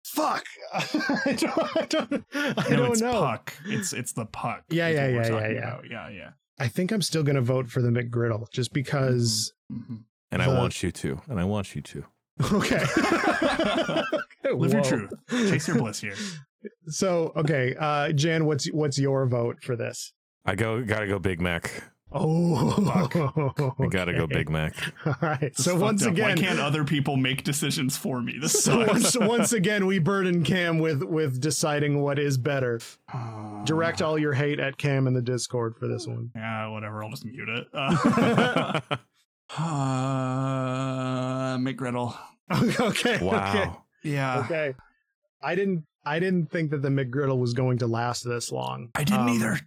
fuck. [LAUGHS] I don't. I don't, I no, don't it's know. puck. It's it's the puck. Yeah, is yeah, yeah, yeah, yeah. about. yeah, yeah. I think I'm still gonna vote for the McGriddle just because. Mhm. And I want you to. And I want you to. Okay. [LAUGHS] Live your truth. Chase your bliss here. So okay, uh, Jan, what's what's your vote for this? I go. Gotta go Big Mac. Oh, we gotta go. Big Mac. [LAUGHS] All right. This So once up. again, why can't other people make decisions for me? This so sucks. once, once again, we burden Cam with with deciding what is better. Direct all your hate at Cam in the Discord for this one. Yeah, whatever. I'll just mute it. [LAUGHS] Uh, uh, McGriddle. [LAUGHS] okay. Okay. wow. Yeah. Okay. I didn't. I didn't think that the McGriddle was going to last this long. I didn't Um, either,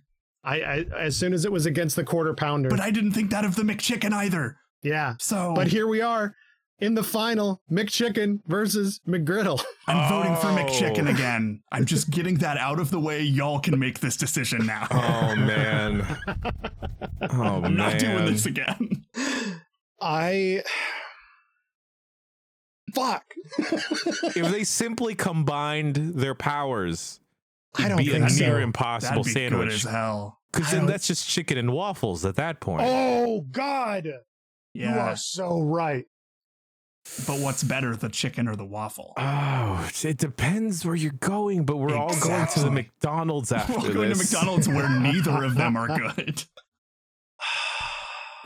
I, I as soon as it was against the quarter pounder. but I didn't think that of the McChicken either. yeah. So, But here we are in the final, McChicken versus McGriddle. [LAUGHS] I'm voting for Oh. McChicken again. I'm just getting that out of the way. Y'all can make this decision now. Oh man. [LAUGHS] Oh I'm man. not doing this again. I [SIGHS] fuck. If they simply combined their powers, I don't it'd be a think near impossible That'd be good sandwich. as hell. Because then that's just chicken and waffles at that point. Oh God, you Yeah. are so right. But what's better, the chicken or the waffle? Oh, it depends where you're going, but we're all going to the McDonald's after We're going to. McDonald's where [LAUGHS] neither of them are good.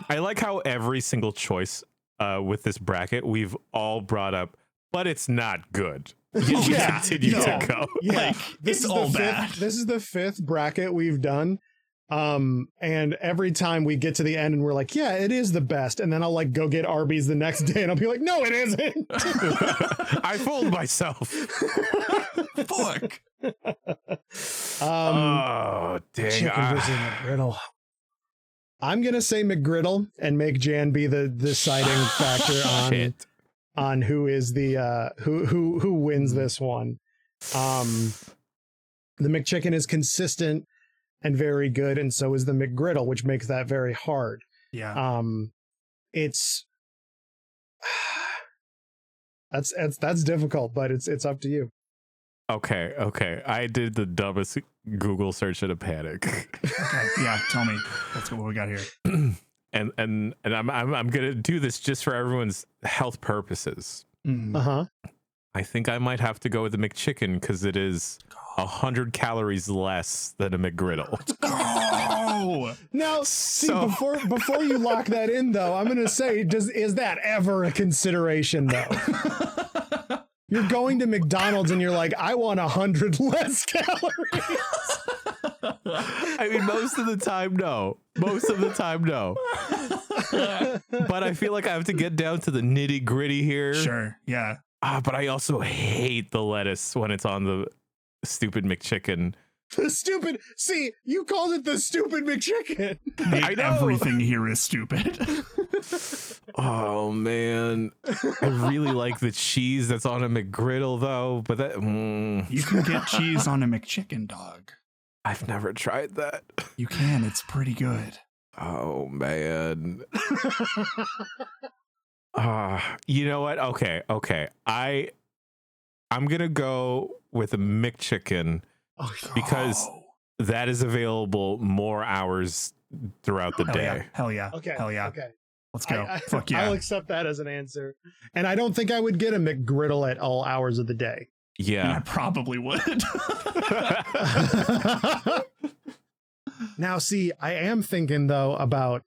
I like how every single choice uh, with this bracket we've all brought up, but it's not good. [LAUGHS] We Yeah, continue no. to go. Yeah, [LAUGHS] Like, this is all the bad. fifth. This is the fifth bracket we've done, Um, and every time we get to the end and we're like, yeah, it is the best. And then I'll like go get Arby's the next day and I'll be like, no, it isn't. [LAUGHS] I fooled myself. Fuck. Um, oh dang! chicken versus McGriddle. I'm gonna say McGriddle and make Jan be the deciding [SIGHS] factor on Shit. On who is the uh who who who wins this one. Um the McChicken is consistent and very good, and so is the McGriddle, which makes that very hard. Yeah. Um it's [SIGHS] that's that's that's difficult, but it's it's up to you. Okay, okay. I did the dumbest Google search in a panic. Okay. Yeah. Tell me. That's what we got here. [CLEARS THROAT] and and and I'm I'm I'm gonna do this just for everyone's health purposes. Mm. Uh-huh. I think I might have to go with the McChicken because it is a hundred calories less than a McGriddle. [LAUGHS] Oh. Now, see So- before before you lock that in though, I'm going to say does is that ever a consideration though? [LAUGHS] You're going to McDonald's and you're like, I want a hundred less [LAUGHS] calories. I mean, most of the time, no. Most of the time, no. But I feel like I have to get down to the nitty gritty here. Sure. Yeah. Ah, but I also hate the lettuce when it's on the stupid McChicken. The stupid. See, you called it the stupid McChicken. I know. Everything here is stupid. Oh man, I really like the cheese that's on a McGriddle though. But that mm, You can get cheese on a McChicken dog. I've never tried that. You can. It's pretty good. Oh man. [LAUGHS] Ah, you know what? Okay, okay. I I'm gonna go with a McChicken Oh, because Oh. that is available more hours throughout the Hell day. yeah. Hell yeah. okay. Hell yeah. Okay. Let's go. I, [LAUGHS] I, Fuck yeah. I'll accept that as an answer. And I don't think I would get a McGriddle at all hours of the day. And I probably would. now, see, I am thinking though about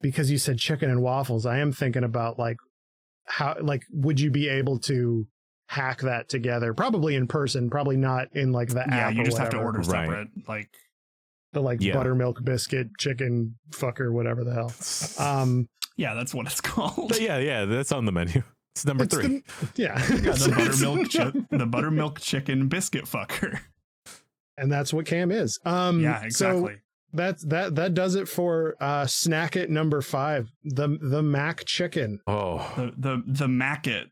because you said chicken and waffles. I am thinking about like how, like, would you be able to hack that together? Probably in person, probably not in like the yeah, app. you or just have to whatever. order Right. separate. Like, the like Yeah. buttermilk biscuit chicken fucker, whatever the hell. [LAUGHS] Um, yeah, that's what it's called. But yeah, yeah, that's on the menu. It's number it's three. [LAUGHS] the- yeah, Yeah, the buttermilk, chi- the buttermilk chicken biscuit fucker. and that's what Cam is. Um, yeah, So exactly. that's that that does it for uh snack it number five the the mac chicken oh, the the the Mackit.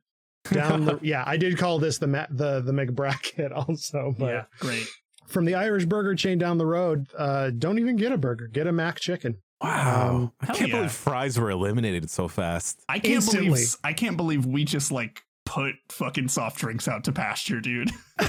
down the [LAUGHS] yeah i did call this the Ma- the the mcbracket [LAUGHS] also but yeah, great. from the irish burger chain down the road uh don't even get a burger get a mac chicken wow! Um, I can't yeah. believe fries were eliminated so fast. I can't Instantly. believe I can't believe we just like put fucking soft drinks out to pasture, dude. [LAUGHS]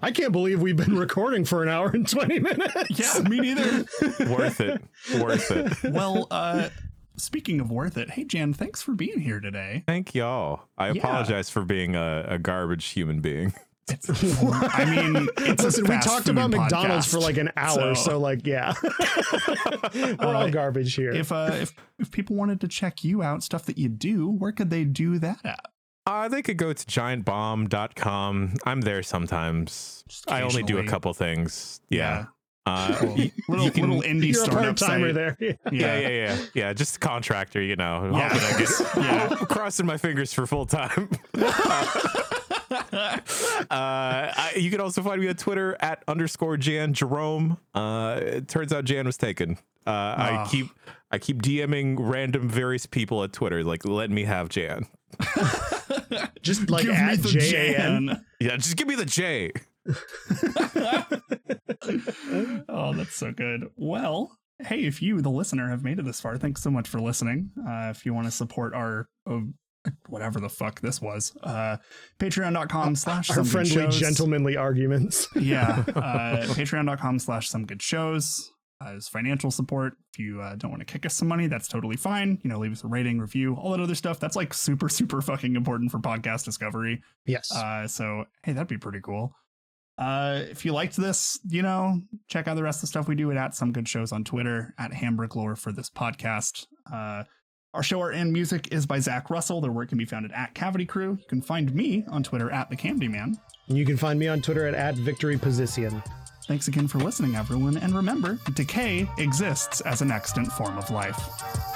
i can't believe we've been recording for an hour and 20 minutes yeah, me neither. [LAUGHS] Worth it. Worth it. well, uh speaking of worth it, hey Jan, thanks for being here today. Thank y'all. I Yeah. apologize for being a, a garbage human being. [LAUGHS] It's, [LAUGHS] I mean, it's a listen we talked food about mcdonald's podcast. for like an hour so, so- like yeah [LAUGHS] we're all garbage here If uh if if people wanted to check you out, stuff that you do, where could they do that at? Uh, they could go to giantbomb.com. I'm there sometimes. I only do a couple things. Yeah. Uh, Cool. y- little you can- little indie you're startup part-timer site. there [LAUGHS] yeah, yeah, yeah, yeah. Just a contractor, you know. Yeah. I get- Yeah. crossing my fingers for full time. Uh, I, you can also find me on Twitter at underscore Jan Jerome. Uh, it turns out Jan was taken. Uh, I Ah. keep I keep DMing random various people at Twitter, like let me have Jan. [LAUGHS] just like Give at me the jan Jan. Yeah, just give me the J. [LAUGHS] oh, that's so good. Well, hey, if you, the listener, have made it this far, thanks so much for listening. Uh, if you want to support our uh, whatever the fuck this was, uh, patreon.com slash our friendly shows. gentlemanly arguments [LAUGHS] [LAUGHS] yeah, uh, patreon.com slash some good shows. Uh, is financial support. If you uh, don't want to kick us some money, that's totally fine. You know, leave us a rating, review, all that other stuff. That's like super, super fucking important for podcast discovery. yes Uh, so hey, that'd be pretty cool. Uh, if you liked this, you know, check out the rest of the stuff we do at, at some good shows on Twitter at Hamburglore for this podcast. Uh, our show art and music is by Zach Russell. Their work can be found at, at Cavity Crew. You can find me on Twitter at the Candy Man. And you can find me on Twitter at, at Victory Position. Thanks again for listening, everyone, and remember, decay exists as an extant form of life.